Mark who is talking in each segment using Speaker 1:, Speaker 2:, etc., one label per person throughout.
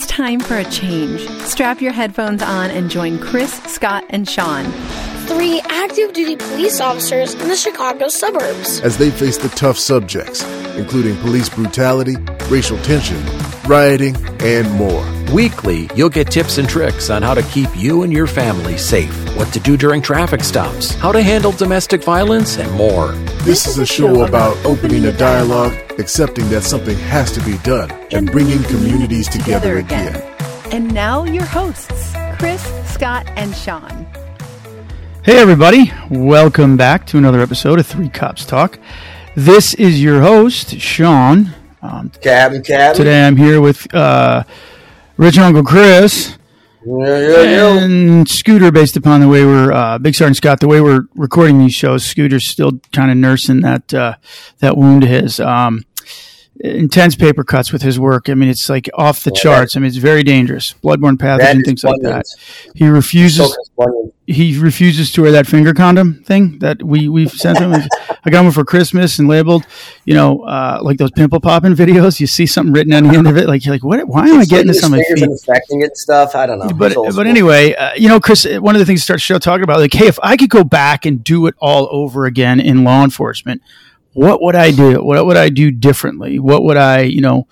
Speaker 1: It's time for a change. Strap your headphones on and join Chris, Scott, and Sean.
Speaker 2: Three active duty police officers in the Chicago suburbs.
Speaker 3: As they face the tough subjects, including police brutality, racial tension, rioting, and more.
Speaker 4: Weekly, you'll get tips and tricks on how to keep you and your family safe, what to do during traffic stops, how to handle domestic violence, and more.
Speaker 3: This is a show about opening a dialogue, accepting that something has to be done, and bringing communities together again.
Speaker 1: And now, your hosts, Chris, Scott, and Sean.
Speaker 5: Hey, everybody. Welcome back to another episode of Three Cops Talk. This is your host, Sean.
Speaker 6: Um, cabin, cabin.
Speaker 5: Today I'm here with uh, Rich Uncle Chris.
Speaker 6: Yeah, yeah, yeah.
Speaker 5: And Scooter, based upon the way we're, uh, Big Sergeant Scott, the way we're recording these shows, Scooter's still kind of nursing that, uh, that wound of his. Um, intense paper cuts with his work. I mean, it's like off the yeah, charts. I mean, it's very dangerous. Bloodborne pathogen, things like that. He refuses. He refuses to wear that finger condom thing that we we've sent him. I got one for Christmas and labeled, you know, uh, like those pimple popping videos. You see something written on the end of it, like you're like, what? Why am I getting this on my feet?
Speaker 6: Infecting it stuff. I don't know.
Speaker 5: But but anyway, uh, you know, Chris, one of the things to start the show talking about, like, hey, if I could go back and do it all over again in law enforcement what would I do? What would I do differently? What would I, you know,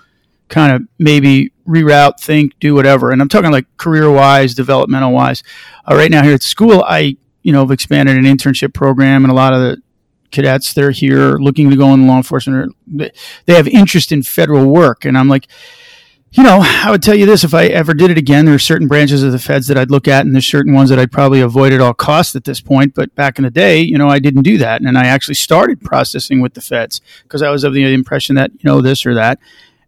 Speaker 5: kind of maybe reroute, think, do whatever? And I'm talking like career wise, developmental wise. Uh, right now here at school, I, you know, have expanded an internship program and a lot of the cadets that are here looking to go in law enforcement, they have interest in federal work. And I'm like, you know, I would tell you this: if I ever did it again, there are certain branches of the feds that I'd look at, and there's certain ones that I'd probably avoid at all costs at this point. But back in the day, you know, I didn't do that, and I actually started processing with the feds because I was of the impression that you know this or that.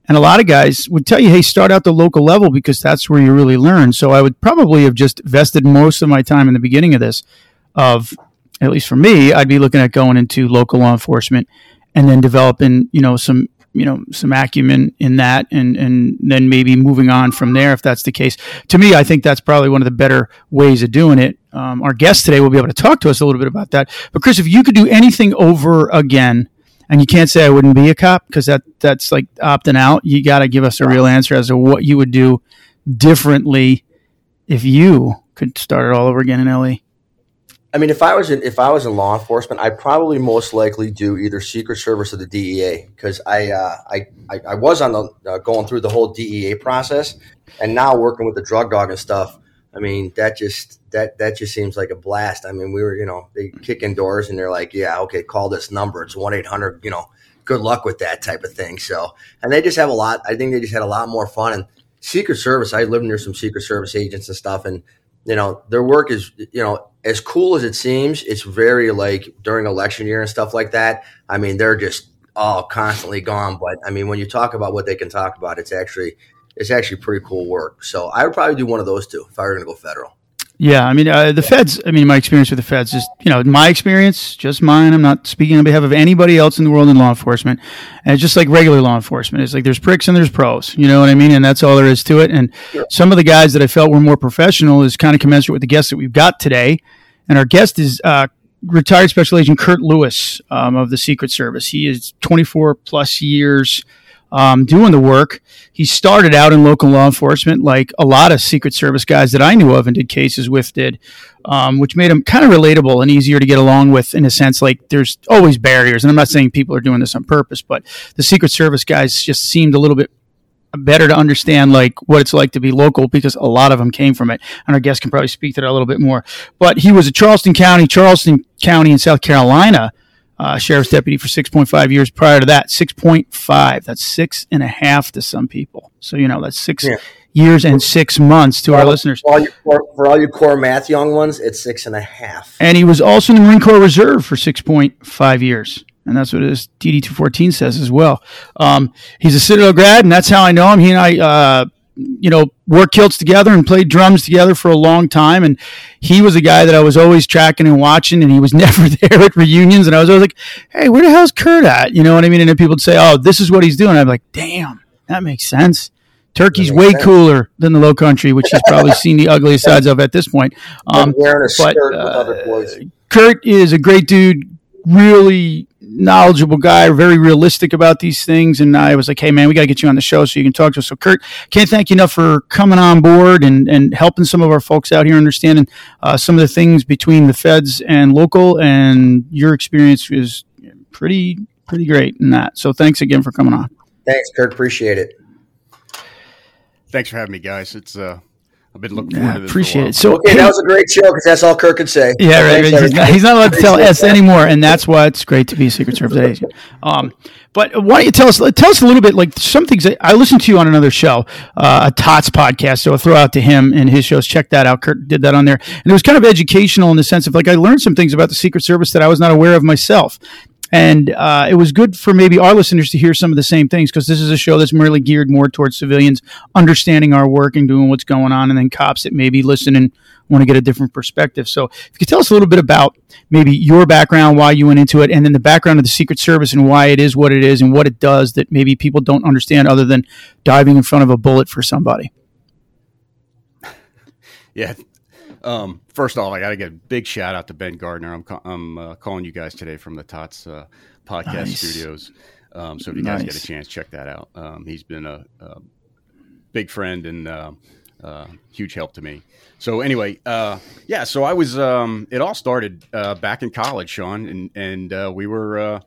Speaker 5: And a lot of guys would tell you, "Hey, start out the local level because that's where you really learn." So I would probably have just vested most of my time in the beginning of this, of at least for me, I'd be looking at going into local law enforcement and then developing, you know, some you know some acumen in that and and then maybe moving on from there if that's the case. To me i think that's probably one of the better ways of doing it. Um, our guest today will be able to talk to us a little bit about that. But chris if you could do anything over again and you can't say i wouldn't be a cop because that that's like opting out you got to give us a real answer as to what you would do differently if you could start it all over again in le
Speaker 6: I mean, if I was in if I was in law enforcement, I'd probably most likely do either Secret Service or the DEA because I, uh, I, I I was on the uh, going through the whole DEA process, and now working with the drug dog and stuff. I mean, that just that that just seems like a blast. I mean, we were you know they kick in doors and they're like, yeah, okay, call this number. It's one eight hundred. You know, good luck with that type of thing. So, and they just have a lot. I think they just had a lot more fun and. Secret Service, I lived near some Secret Service agents and stuff, and you know their work is you know as cool as it seems, it's very like during election year and stuff like that. I mean, they're just all constantly gone. But I mean, when you talk about what they can talk about, it's actually it's actually pretty cool work. So I would probably do one of those two if I were going to go federal.
Speaker 5: Yeah, I mean uh, the feds. I mean my experience with the feds is, you know, my experience, just mine. I'm not speaking on behalf of anybody else in the world in law enforcement. And it's just like regular law enforcement. It's like there's pricks and there's pros. You know what I mean? And that's all there is to it. And sure. some of the guys that I felt were more professional is kind of commensurate with the guests that we've got today. And our guest is uh, retired Special Agent Kurt Lewis um, of the Secret Service. He is 24 plus years um, doing the work. He started out in local law enforcement, like a lot of Secret Service guys that I knew of and did cases with did, um, which made him kind of relatable and easier to get along with in a sense. Like there's always barriers, and I'm not saying people are doing this on purpose, but the Secret Service guys just seemed a little bit better to understand like what it's like to be local because a lot of them came from it and our guest can probably speak to that a little bit more but he was a charleston county charleston county in south carolina uh, sheriff's deputy for 6.5 years. Prior to that, 6.5. That's six and a half to some people. So, you know, that's six yeah. years and six months to our listeners.
Speaker 6: For all, you, for, for all core math young ones, it's six and a half.
Speaker 5: And he was also in the Marine Corps Reserve for 6.5 years. And that's what his DD 214 says as well. Um, he's a Citadel grad, and that's how I know him. He and I, uh, you know, worked kilts together and played drums together for a long time. And he was a guy that I was always tracking and watching, and he was never there at reunions. And I was always like, hey, where the hell's Kurt at? You know what I mean? And then people would say, oh, this is what he's doing. I'm like, damn, that makes sense. Turkey's way sense. cooler than the Low Country, which he's probably seen the ugliest sides of at this point.
Speaker 6: Um, but uh, Kurt is
Speaker 5: a great dude, really knowledgeable guy, very realistic about these things. And I was like, hey, man, we got to get you on the show so you can talk to us. So, Kurt, can't thank you enough for coming on board and, and helping some of our folks out here understanding uh, some of the things between the feds and local. And your experience is pretty, pretty great in that. So, thanks again for coming on.
Speaker 6: Thanks, Kurt. Appreciate it.
Speaker 7: Thanks for having me, guys. It's uh, I've been looking
Speaker 5: Yeah,
Speaker 7: forward to this.
Speaker 5: appreciate
Speaker 7: for a
Speaker 5: it. So,
Speaker 6: Okay, that was a great show because that's all Kurt could say.
Speaker 5: Yeah, right.
Speaker 6: thanks,
Speaker 5: right. He's, not, he's not allowed to tell
Speaker 6: Appreciate
Speaker 5: S
Speaker 6: that.
Speaker 5: anymore, and that's why it's great to be a Secret Service agent. Um, but why don't you tell us? Tell us a little bit, like some things. That, I listened to you on another show, uh, a Tots podcast. So I'll throw out to him and his shows. Check that out. Kurt did that on there, and it was kind of educational in the sense of like I learned some things about the Secret Service that I was not aware of myself. And uh, it was good for maybe our listeners to hear some of the same things because this is a show that's merely geared more towards civilians understanding our work and doing what's going on, and then cops that maybe listen and want to get a different perspective. So, if you could tell us a little bit about maybe your background, why you went into it, and then the background of the Secret Service and why it is what it is and what it does that maybe people don't understand other than diving in front of a bullet for somebody.
Speaker 7: Yeah. Um, first off, I got to get a big shout out to Ben Gardner. I'm ca- I'm uh, calling you guys today from the Tots uh, podcast
Speaker 5: Nice.
Speaker 7: studios. Um, so if you guys get a chance, check that out. Um, he's been a, a big friend and uh, uh, huge help to me. So anyway, uh, yeah. So I was. Um, it all started uh, back in college, Sean, and and uh, we were, uh,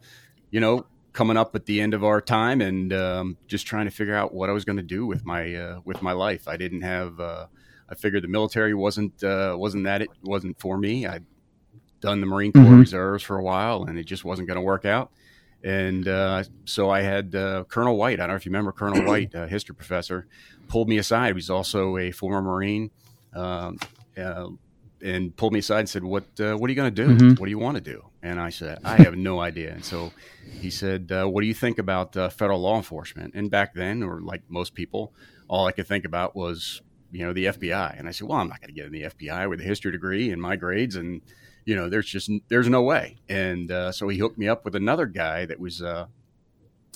Speaker 7: you know, coming up at the end of our time and um, just trying to figure out what I was going to do with my uh, with my life. I didn't have. I figured the military wasn't uh, wasn't that it wasn't for me. I'd done the Marine Corps
Speaker 5: Mhm.
Speaker 7: Reserves for a while, and it just wasn't going to work out. And uh, so I had uh, Colonel White. I don't know if you remember Colonel White, a history professor, pulled me aside. He's also a former Marine, um, uh, and pulled me aside and said, "What uh, What are you going to do?
Speaker 5: Mhm.
Speaker 7: What do you want to do?" And I said, "I have no idea." And so he said, uh, "What do you think about uh, federal law enforcement?" And back then, or like most people, all I could think about was you know the FBI. And I said, "Well, I'm not going to get in the FBI with a history degree and my grades and." You know, there's just there's no way, and uh, so he hooked me up with another guy that was uh,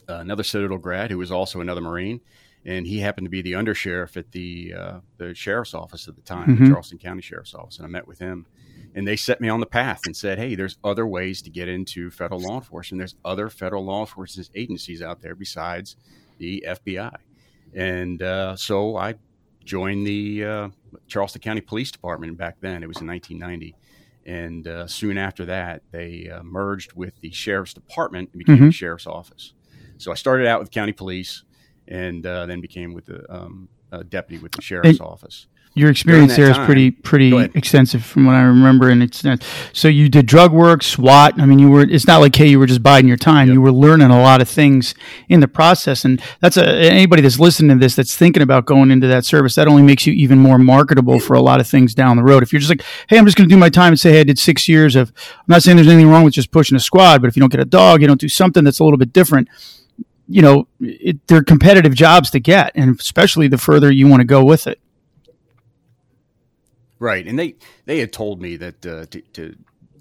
Speaker 7: another Citadel grad who was also another Marine, and he happened to be the undersheriff at the uh, the sheriff's office at the time,
Speaker 5: Mhm.
Speaker 7: the Charleston County Sheriff's Office, and I met with him, and they set me on the path and said, "Hey, there's other ways to get into federal law enforcement. There's other federal law enforcement agencies out there besides the FBI," and uh, so I joined the uh, Charleston County Police Department back then. It was in 1990. And uh, soon after that, they uh, merged with the sheriff's department and became
Speaker 5: Mhm.
Speaker 7: the sheriff's office. So I started out with county police, and uh, then became with the um, uh, deputy with the sheriff's office.
Speaker 5: Your experience there
Speaker 7: that
Speaker 5: is pretty pretty extensive from what I remember, and it's not, so you did drug work, SWAT. I mean, you were. It's not like hey, you were just biding your time.
Speaker 7: Yep.
Speaker 5: You were learning a lot of things in the process, and that's a anybody that's listening to this that's thinking about going into that service. That only makes you even more marketable for a lot of things down the road. If you're just like, hey, I'm just going to do my time and say, hey, I did six years of. I'm not saying there's anything wrong with just pushing a squad, but if you don't get a dog, you don't do something that's a little bit different. You know, it, they're competitive jobs to get, and especially the further you want to go with it.
Speaker 7: Right, and they they had told me that uh, to, to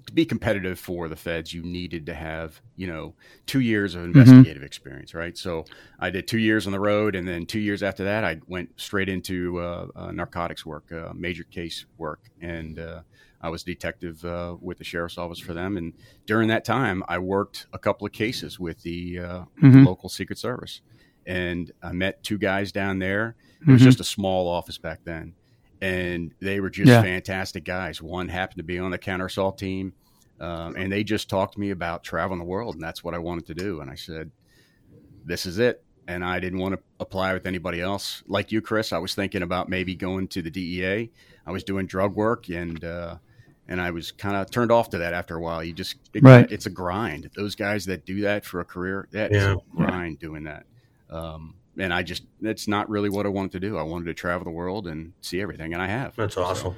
Speaker 7: to be competitive for the feds, you needed to have you know two years of investigative experience, right? So I did two years on the road, and then two years after that, I went straight into uh, uh, narcotics work, uh, major case work, and uh, I was detective uh, with the sheriff's office for them. And during that time, I worked a couple of cases with the, uh, with the local Secret Service, and I met two guys down there. It was
Speaker 5: Mhm.
Speaker 7: just a small office back then and they were just
Speaker 5: Yeah.
Speaker 7: fantastic guys. One happened to be on the counter assault team, um, and they just talked to me about traveling the world, and that's what I wanted to do. And I said, "This is it." And I didn't want to apply with anybody else. Like you, Chris, I was thinking about maybe going to the DEA. I was doing drug work, and uh, and I was kind of turned off to that after a while. You just it,
Speaker 5: Right.
Speaker 7: it's a grind. Those guys that do that for a career, that is
Speaker 6: Yeah.
Speaker 7: a grind doing that. Um, and I just that's not really what I wanted to do. I wanted to travel the world and see everything, and I have.
Speaker 6: That's awesome.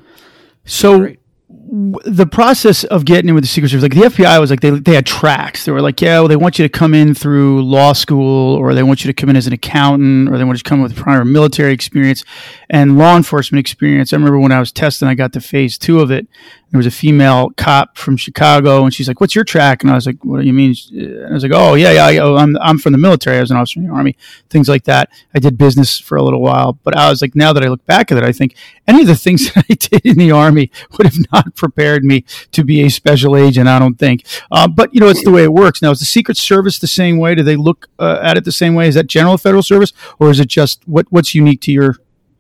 Speaker 5: So
Speaker 7: Great.
Speaker 5: w- the process of getting in with the Secret Service, like the FBI was like they they had tracks. They were like, yeah, well, they want you to come in through law school, or they want you to come in as an accountant, or they want you to come in with prior military experience and law enforcement experience. I remember when I was testing, I got to phase two of it, There was a female cop from Chicago, and she's like, "What's your track?" And I was like, "What do you mean?" And I was like, "Oh yeah, yeah, oh, I'm I'm from the military. I was an officer in the army, things like that. I did business for a little while, but I was like, now that I look back at it, I think any of the things that I did in the army would have not prepared me to be a special agent. I don't think. Uh, but you know, it's the way it works. Now, is the Secret Service the same way? Do they look uh, at it the same way? Is that general federal service, or is it just what what's unique to your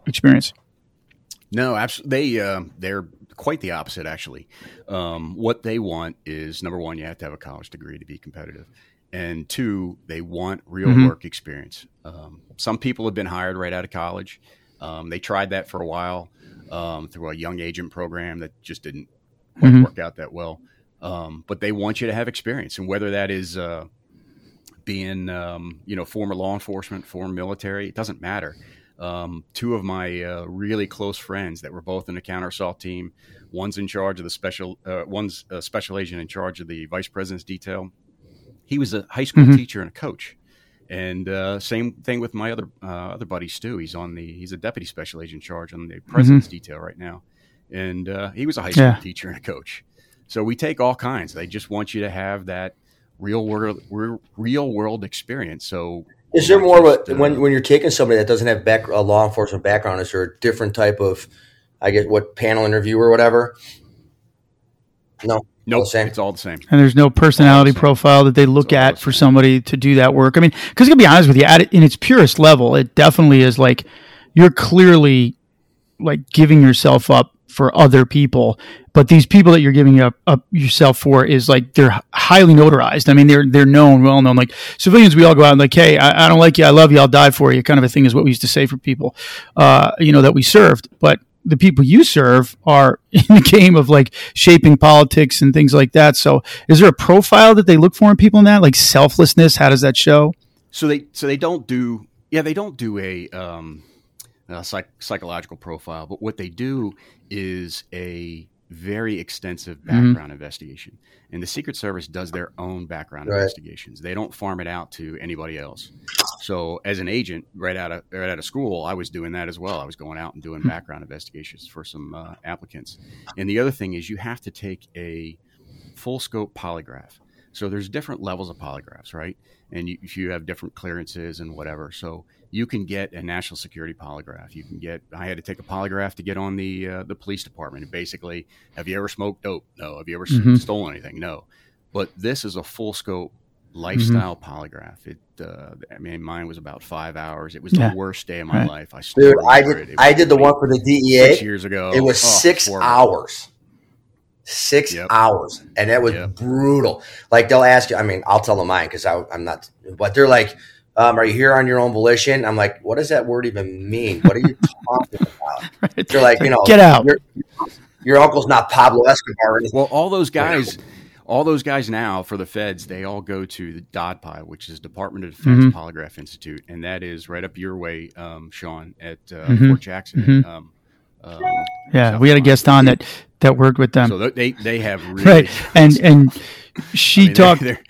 Speaker 5: experience?
Speaker 7: No, absolutely. They uh, they're quite the opposite, actually. Um, what they want is number one, you have to have a college degree to be competitive, and two, they want real mm-hmm. work experience. Um, some people have been hired right out of college. Um, they tried that for a while um, through a young agent program that just didn't mm-hmm. work out that well. Um, but they want you to have experience, and whether that is uh, being, um, you know, former law enforcement, former military, it doesn't matter um, two of my uh, really close friends that were both in the counter assault team. One's in charge of the special, uh, one's a special agent in charge of the vice president's detail. He was a high school mm-hmm. teacher and a coach. And uh, same thing with my other uh, other buddy Stu. He's on the he's a deputy special agent in charge on the president's mm-hmm. detail right now, and uh, he was a high school yeah. teacher and a coach. So we take all kinds. They just want you to have that real world real world experience. So
Speaker 6: is there more of a, when when you're taking somebody that doesn't have back, a law enforcement background? Is there a different type of, I guess, what panel interview or whatever? No,
Speaker 7: no, nope, it's all the same.
Speaker 5: And there's no personality profile that they look at for somebody to do that work. I mean, because to be honest with you, at in its purest level, it definitely is like you're clearly like giving yourself up for other people. But these people that you're giving up, up yourself for is like they're highly notarized. I mean, they're they're known, well known. Like civilians, we all go out and like, hey, I, I, don't like you, I love you, I'll die for you, kind of a thing is what we used to say for people, uh, you know, that we served. But the people you serve are in the game of like shaping politics and things like that. So, is there a profile that they look for in people in that, like selflessness? How does that show?
Speaker 7: So they so they don't do yeah they don't do a um, a psych- psychological profile, but what they do is a very extensive mm-hmm. background mm-hmm. investigation. And the Secret Service does their own background right. investigations. They don't farm it out to anybody else. So, as an agent, right out of right out of school, I was doing that as well. I was going out and doing hmm. background investigations for some uh, applicants. And the other thing is, you have to take a full scope polygraph. So, there's different levels of polygraphs, right? And you, if you have different clearances and whatever, so you can get a national security polygraph. You can get. I had to take a polygraph to get on the uh, the police department. And basically, have you ever smoked dope? No. Have you ever mm-hmm. stolen anything? No. But this is a full scope lifestyle mm-hmm. polygraph. It. Uh, I mean, mine was about five hours. It was the worst day of my right. life. I
Speaker 6: Dude, I did. I did the one for the DEA
Speaker 7: six years ago.
Speaker 6: It was oh, six horrible. hours. Six yep. hours, and that was yep. brutal. Like they'll ask you. I mean, I'll tell them mine because I'm not. But they're like um, are you here on your own volition? I'm like, what does that word even mean? What are you talking about? right. They're like, you know,
Speaker 5: get out.
Speaker 6: Your, your uncle's not Pablo Escobar.
Speaker 7: Well, all those guys, all those guys now for the feds, they all go to the DODPI, which is Department of Defense mm-hmm. Polygraph Institute, and that is right up your way, um, Sean, at uh, mm-hmm. Fort Jackson. Mm-hmm. Um,
Speaker 5: um, yeah, we had a guest on that that worked with them.
Speaker 7: So they they have really
Speaker 5: right, and and she I mean, talked.
Speaker 7: They're,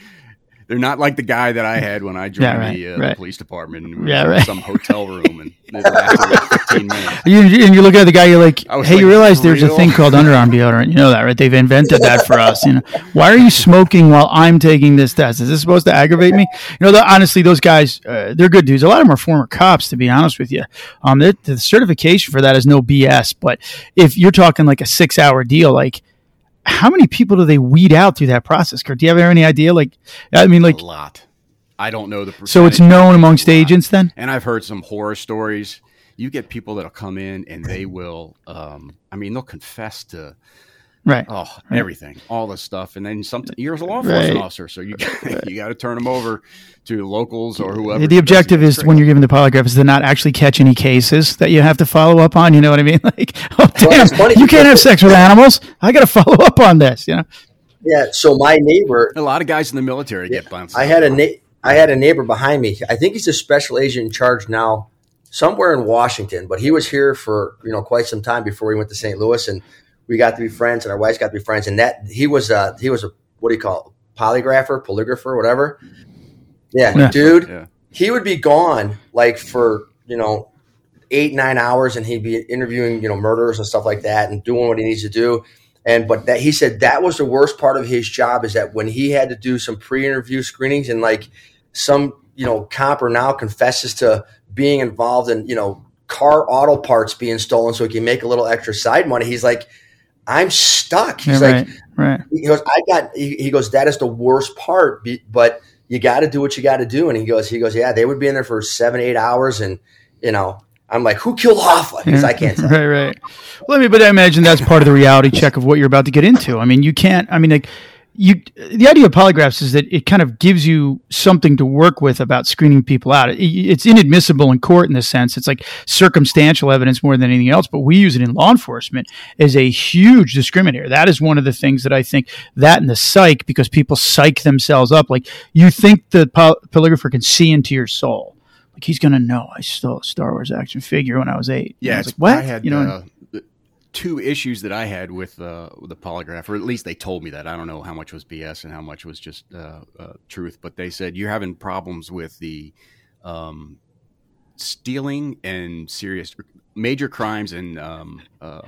Speaker 7: they're, not like the guy that I had when I joined yeah, right, the, uh, right. the, police department. And
Speaker 5: yeah, right.
Speaker 7: Some hotel room and it lasted like 15 minutes.
Speaker 5: You, and you look at the guy, you're like, hey, like, you realize there's real? a thing called underarm deodorant. You know that, right? They've invented that for us. You know, why are you smoking while I'm taking this test? Is this supposed to aggravate me? You know, the, honestly, those guys, uh, they're good dudes. A lot of them are former cops, to be honest with you. Um, the certification for that is no BS. But if you're talking like a six hour deal, like how many people do they weed out through that process? Kurt, do you have any idea? Like, I mean, like
Speaker 7: a lot. I don't know the
Speaker 5: So it's known amongst agents then?
Speaker 7: And I've heard some horror stories. You get people that'll come in and they will, um, I mean, they'll confess to
Speaker 5: right?
Speaker 7: Oh, right. everything, all this stuff, and then something. You're a law enforcement right. officer, so you got, you got to turn them over to locals or whoever.
Speaker 5: The objective is when you're giving the polygraph is to not actually catch any cases that you have to follow up on. You know what I mean? Like, oh damn, well, you can't have sex with animals. I got to follow up on this. You know?
Speaker 6: Yeah. So my neighbor,
Speaker 7: a lot of guys in the military yeah, get bounced.
Speaker 6: I had a na- I had a neighbor behind me. I think he's a special agent in charge now, somewhere in Washington. But he was here for you know quite some time before he went to St. Louis and we got to be friends, and our wives got to be friends. And that he was a he was a what do you call it? polygrapher, polygrapher, whatever. Yeah, yeah. dude, yeah. he would be gone like for you know eight nine hours, and he'd be interviewing you know murderers and stuff like that, and doing what he needs to do. And but that he said that was the worst part of his job is that when he had to do some pre-interview screenings and like some you know comper now confesses to being involved in you know car auto parts being stolen so he can make a little extra side money. He's like, I'm stuck. He's
Speaker 5: Yeah,
Speaker 6: like,
Speaker 5: right, right.
Speaker 6: he goes, I got. He, he goes, that is the worst part, but you got to do what you got to do. And he goes, he goes, yeah, they would be in there for seven, eight hours, and you know, I'm like, who killed Hoffa? Because I can't. Tell.
Speaker 5: right, right. Well, I mean, but I imagine that's part of the reality check of what you're about to get into. I mean, you can't. I mean, like you. The idea of polygraphs is that it kind of gives you something to work with about screening people out. It, it's inadmissible in court in the sense it's like circumstantial evidence more than anything else. But we use it in law enforcement as a huge discriminator. That is one of the things that I think that and the psych because people psych themselves up. Like you think the poly- polygrapher can see into your soul. Like he's gonna know I stole a Star Wars action figure when I was eight. And I
Speaker 7: Yeah,
Speaker 5: was like, what?
Speaker 7: I had
Speaker 5: you know,
Speaker 7: uh, two issues that I had with, uh, the polygraph, or at least they told me that. I don't know how much was BS and how much was just uh, uh, truth, but they said you're having problems with the um, stealing and serious major crimes and um, uh,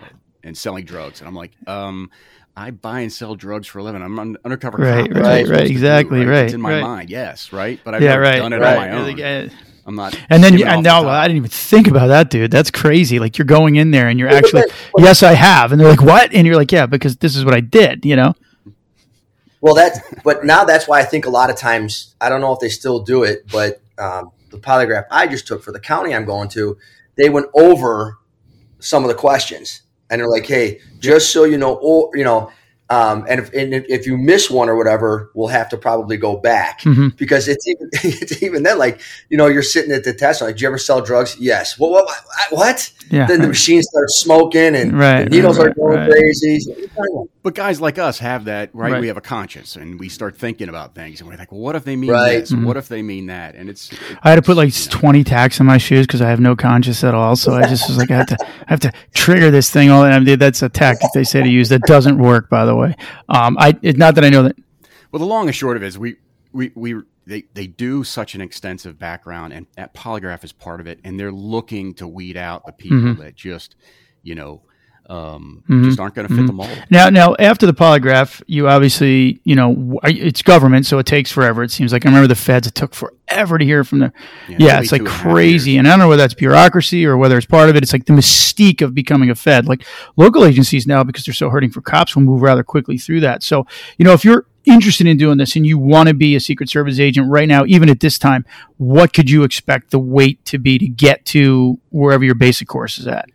Speaker 7: and selling drugs. And I'm like, um, I buy and sell drugs for a living. I'm an undercover
Speaker 5: Right,
Speaker 7: cop.
Speaker 5: Right, right,
Speaker 7: to do,
Speaker 5: exactly, right,
Speaker 7: It's in my
Speaker 5: right.
Speaker 7: mind, yes, right. But I've
Speaker 5: yeah,
Speaker 7: never
Speaker 5: right,
Speaker 7: done it
Speaker 5: right.
Speaker 7: on my own.
Speaker 5: You're like,
Speaker 7: I'm not.
Speaker 5: And then, you, and
Speaker 7: off
Speaker 5: now
Speaker 7: the
Speaker 5: I didn't even think about that, dude. That's crazy. Like you're going in there and you're actually, yes, I have, and they're like, what? And you're like, yeah, because this is what I did. You know?
Speaker 6: Well, that's but now that's why I think a lot of times I don't know if they still do it, but um, the polygraph I just took for the county I'm going to, they went over some of the questions and they're like, "Hey, just so you know, or you know." Um, and, if, and if you miss one or whatever, we'll have to probably go back
Speaker 5: Mhm.
Speaker 6: because it's even it's even then like you know you're sitting at the test like, do you ever sell drugs? Yes. What what what? what?
Speaker 5: Yeah.
Speaker 6: Then the machine starts smoking and
Speaker 5: Right,
Speaker 6: the needles
Speaker 5: right,
Speaker 6: are going
Speaker 5: right.
Speaker 6: crazy.
Speaker 7: But guys like us have that, right?
Speaker 5: Right.
Speaker 7: We have a conscience and we start thinking about things and we're like, well, what if they mean
Speaker 6: Right.
Speaker 7: this?
Speaker 5: Mm-hmm.
Speaker 7: What if they mean that? And it's, it-
Speaker 5: I had to put like
Speaker 7: you know.
Speaker 5: 20 tacks on my shoes because I have no conscience at all. So I just was like, I have to, I have to trigger this thing. All I mean, that's a tactic they say to use that doesn't work, by the way. Um, I, it's not that I know that.
Speaker 7: Well, the long and short of it is we, we, we, they, they do such an extensive background and that polygraph is part of it. And they're looking to weed out the people
Speaker 5: Mhm.
Speaker 7: that just, you know, um,
Speaker 5: Mhm.
Speaker 7: just aren't going to fit the mold.
Speaker 5: Now, now after the polygraph, you obviously, you know, it's government, so it takes forever. It seems like I remember the feds; it took forever to hear from the.
Speaker 7: Yeah,
Speaker 5: Yeah, it's like
Speaker 7: two and a half
Speaker 5: crazy,
Speaker 7: years.
Speaker 5: and I don't know whether that's bureaucracy or whether it's part of it. It's like the mystique of becoming a fed. Like local agencies now, because they're so hurting for cops, will move rather quickly through that. So, you know, if you're interested in doing this and you want to be a Secret Service agent right now, even at this time, what could you expect the wait to be to get to wherever your basic course is at?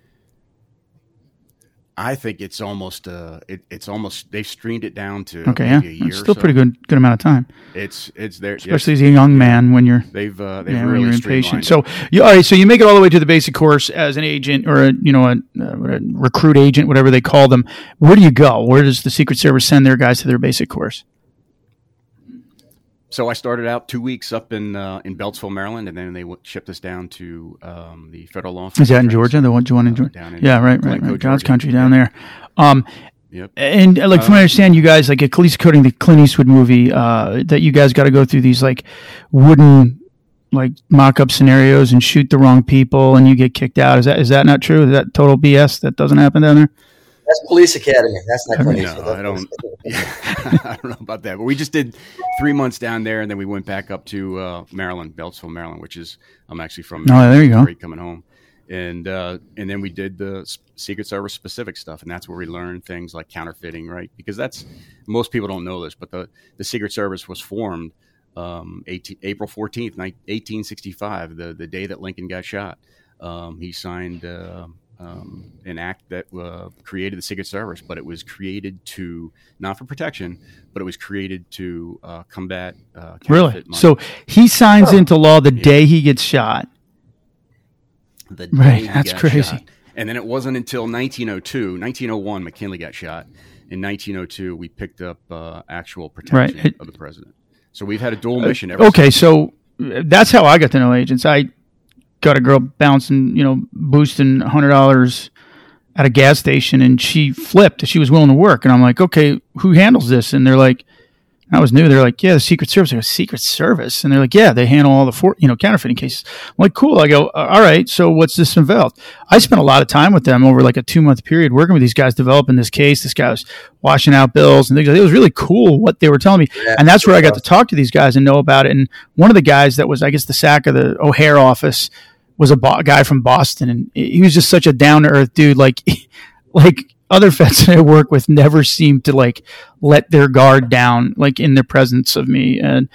Speaker 7: I think it's almost, uh, it, it's almost, they've streamed it down to
Speaker 5: Okay, yeah,
Speaker 7: a year.
Speaker 5: it's
Speaker 7: or
Speaker 5: still
Speaker 7: so.
Speaker 5: pretty good, good amount of time,
Speaker 7: It's, it's there.
Speaker 5: especially as a young man when you're
Speaker 7: They've, uh, they've
Speaker 5: yeah,
Speaker 7: really
Speaker 5: you're impatient. So, you, all right. So you make it all the way to the basic course as an agent or a you know a, a recruit agent, whatever they call them. Where do you go? Where does the Secret Service send their guys to their basic course?
Speaker 7: So I started out two weeks up in uh, in Beltsville, Maryland, and then they w- shipped us down to um, the federal law.
Speaker 5: Is that in Georgia? The one you want in
Speaker 7: Uh,
Speaker 5: Georgia?
Speaker 7: down in
Speaker 5: Yeah, right, right, right. God's country down there. Um,
Speaker 7: Yep.
Speaker 5: and uh, like from what I understand, you guys like at least quoting the Clint Eastwood movie, uh, that you guys got to go through these like wooden like mock-up scenarios and shoot the wrong people and you get kicked out. Is that is that not true? Is that total BS? That doesn't happen down there.
Speaker 6: That's Police Academy. That's not Clint
Speaker 7: No,
Speaker 6: Eastwood.
Speaker 7: I don't. I don't know about that, but we just did three months down there, and then we went back up to uh, Maryland, Beltsville, Maryland, which is I'm actually from.
Speaker 5: Oh, there you go.
Speaker 7: Great coming home, and uh, and then we did the Secret Service specific stuff, and that's where we learned things like counterfeiting, right? Because that's most people don't know this, but the the Secret Service was formed um, 18, April 14th, 1865, the the day that Lincoln got shot. Um, he signed. Uh, um, an act that uh, created the Secret Service, but it was created to not for protection, but it was created to uh, combat uh,
Speaker 5: Really?
Speaker 7: money.
Speaker 5: So he signs into law the day he gets shot.
Speaker 7: the
Speaker 5: Right, that's crazy.
Speaker 7: shot. And then it wasn't until 1902, 1901, McKinley got shot. In 1902, we picked up uh, actual protection
Speaker 5: Right.
Speaker 7: of the president. So we've had a dual mission ever
Speaker 5: Okay,
Speaker 7: since.
Speaker 5: so uh, that's how I got to know agents. I got a girl bouncing, you know, boosting hundred dollars at a gas station, and she flipped. She was willing to work, and I'm like, okay, who handles this? And they're like, I was new. They're like, yeah, the Secret Service. I go, Secret Service, and they're like, yeah, they handle all the for, you know counterfeiting cases. I'm like, cool. I go, all right. So what's this involved? I spent a lot of time with them over like a two month period working with these guys developing this case. This guy was washing out bills and things. It was really cool what they were telling me,
Speaker 6: Yeah,
Speaker 5: and that's where I got to talk to these guys and know about it. And one of the guys that was, I guess, the SAC of the O'Hare office was a bo- guy from Boston, and he was just such a down to earth dude. Like, like other vets that I work with never seem to like let their guard down, like in the presence of me. And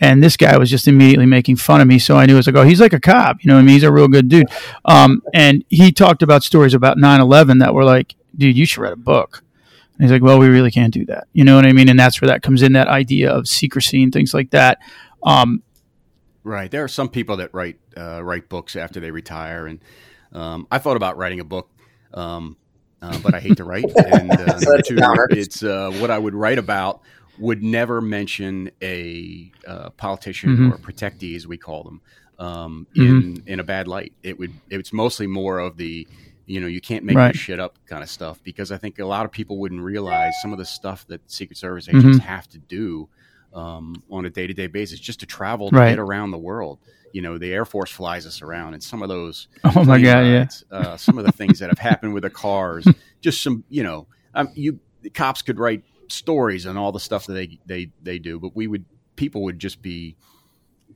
Speaker 5: and this guy was just immediately making fun of me, so I knew it was like, oh, he's like a cop, you know. I mean, he's a real good dude. Um, and he talked about stories about 9-11 that were like, dude, you should write a book. And he's like, well, we really can't do that. You know what I mean? And that's where that comes in, that idea of secrecy and things like that. Um,
Speaker 7: Right. There are some people that write uh, write books after they retire, and um, I thought about writing a book, um, uh, but I hate to write. And uh,
Speaker 6: So
Speaker 7: two, it's uh, what I would write about would never mention a uh, politician
Speaker 5: Mhm.
Speaker 7: or protectee, as we call them, um,
Speaker 5: Mm-hmm.
Speaker 7: in in a bad light. It would. It's mostly more of the you know you can't make
Speaker 5: Right.
Speaker 7: this shit up kind of stuff because I think a lot of people wouldn't realize some of the stuff that Secret Service
Speaker 5: Mm-hmm.
Speaker 7: agents have to do um, on a day to day basis just to travel to
Speaker 5: Right.
Speaker 7: get around the world. You know, the Air Force flies us around, and some of those
Speaker 5: Oh my God, yeah.
Speaker 7: uh, some of the things that have happened with the cars, just some, you know, um, you the cops could write stories on all the stuff that they they they do, but we would people would just be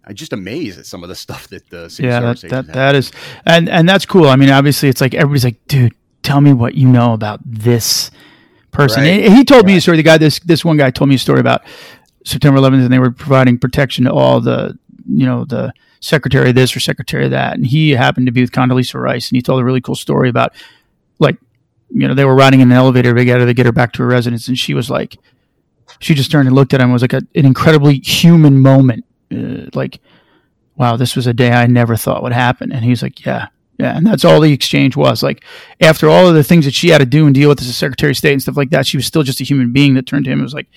Speaker 7: uh, just amazed at some of the stuff that the Secret
Speaker 5: yeah,
Speaker 7: Service
Speaker 5: that, that,
Speaker 7: have.
Speaker 5: that is, and, and that's cool. I mean, obviously it's like, everybody's like, dude, tell me what you know about this person.
Speaker 6: Right.
Speaker 5: And he told me a story. The guy, this, this one guy told me a story about September 11th and they were providing protection to all the, you know, the secretary of this or secretary of that. And he happened to be with Condoleezza Rice and he told a really cool story about like, you know, they were riding in an elevator together to get her back to her residence. And she was like, she just turned and looked at him. It was like a, an incredibly human moment. Uh, like, wow, this was a day I never thought would happen. And he's like, yeah, yeah. And that's all the exchange was. Like, after all of the things that she had to do and deal with as a Secretary of State and stuff like that, she was still just a human being that turned to him. It was like,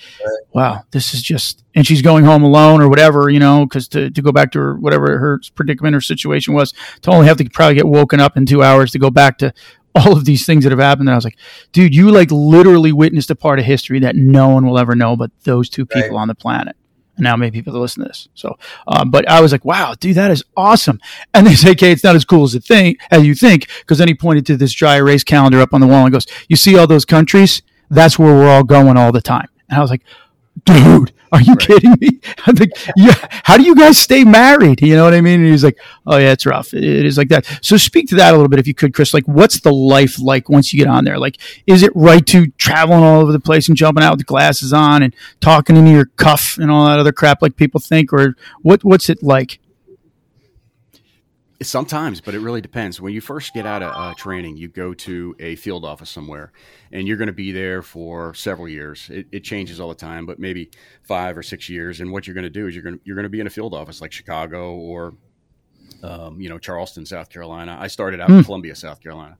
Speaker 5: wow, this is just, and she's going home alone or whatever, you know, because to, to go back to her, whatever her predicament or situation was, to only have to probably get woken up in two hours to go back to all of these things that have happened. And I was like, dude, you like literally witnessed a part of history that no one will ever know but those two people
Speaker 6: Right.
Speaker 5: on the planet. And now many people that listen to this. So, um, but I was like, wow, dude, that is awesome. And they say, okay, it's not as cool as it think, as you think, because then he pointed to this dry erase calendar up on the wall and goes, you see all those countries? That's where we're all going all the time. And I was like, dude, are you kidding me? Like, yeah, how do you guys stay married? You know what I mean? And he's like, oh yeah, it's rough. It is like that. So speak to that a little bit if you could, Chris. Like, what's the life like once you get on there? Like, is it right to traveling all over the place and jumping out with the glasses on and talking into your cuff and all that other crap like people think, or what? What's it like?
Speaker 7: Sometimes, but it really depends. When you first get out of uh, training, you go to a field office somewhere, and you're going to be there for several years. It, it changes all the time, but maybe five or six years. And what you're going to do is you're going to, you're going to be in a field office like Chicago or, um, you know, Charleston, South Carolina. I started out in Columbia, South Carolina.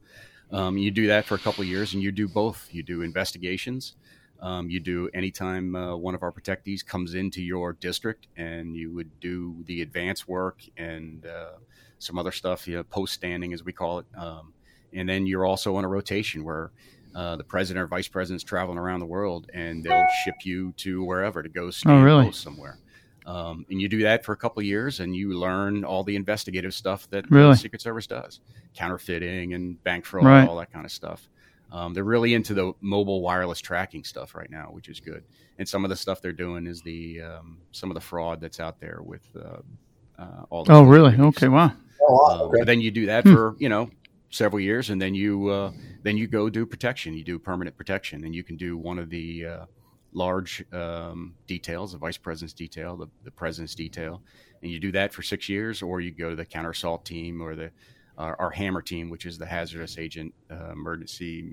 Speaker 7: Um, you do that for a couple of years, and you do both. You do investigations. Um, you do anytime uh, one of our protectees comes into your district, and you would do the advance work and uh, some other stuff, you know, post standing as we call it. Um, and then you're also on a rotation where uh, the president or vice president's traveling around the world, and they'll ship you to wherever to go stand
Speaker 5: really?
Speaker 7: post somewhere. Um, and you do that for a couple of years, and you learn all the investigative stuff that
Speaker 5: Really?
Speaker 7: the Secret Service does, counterfeiting and bank fraud,
Speaker 5: Right.
Speaker 7: all that kind of stuff. Um, they're really into the mobile wireless tracking stuff right now, which is good. And some of the stuff they're doing is the um, some of the fraud that's out there with uh, uh, all. the
Speaker 5: Oh, really? Okay,
Speaker 7: stuff.
Speaker 5: wow.
Speaker 6: Oh, okay.
Speaker 7: But then you do that
Speaker 5: Hmm.
Speaker 7: for you know several years, and then you uh, then you go do protection. You do permanent protection, and you can do one of the uh, large um, details, the vice president's detail, the, the president's detail, and you do that for six years, or you go to the counter assault team or the our, our hammer team, which is the hazardous agent uh, emergency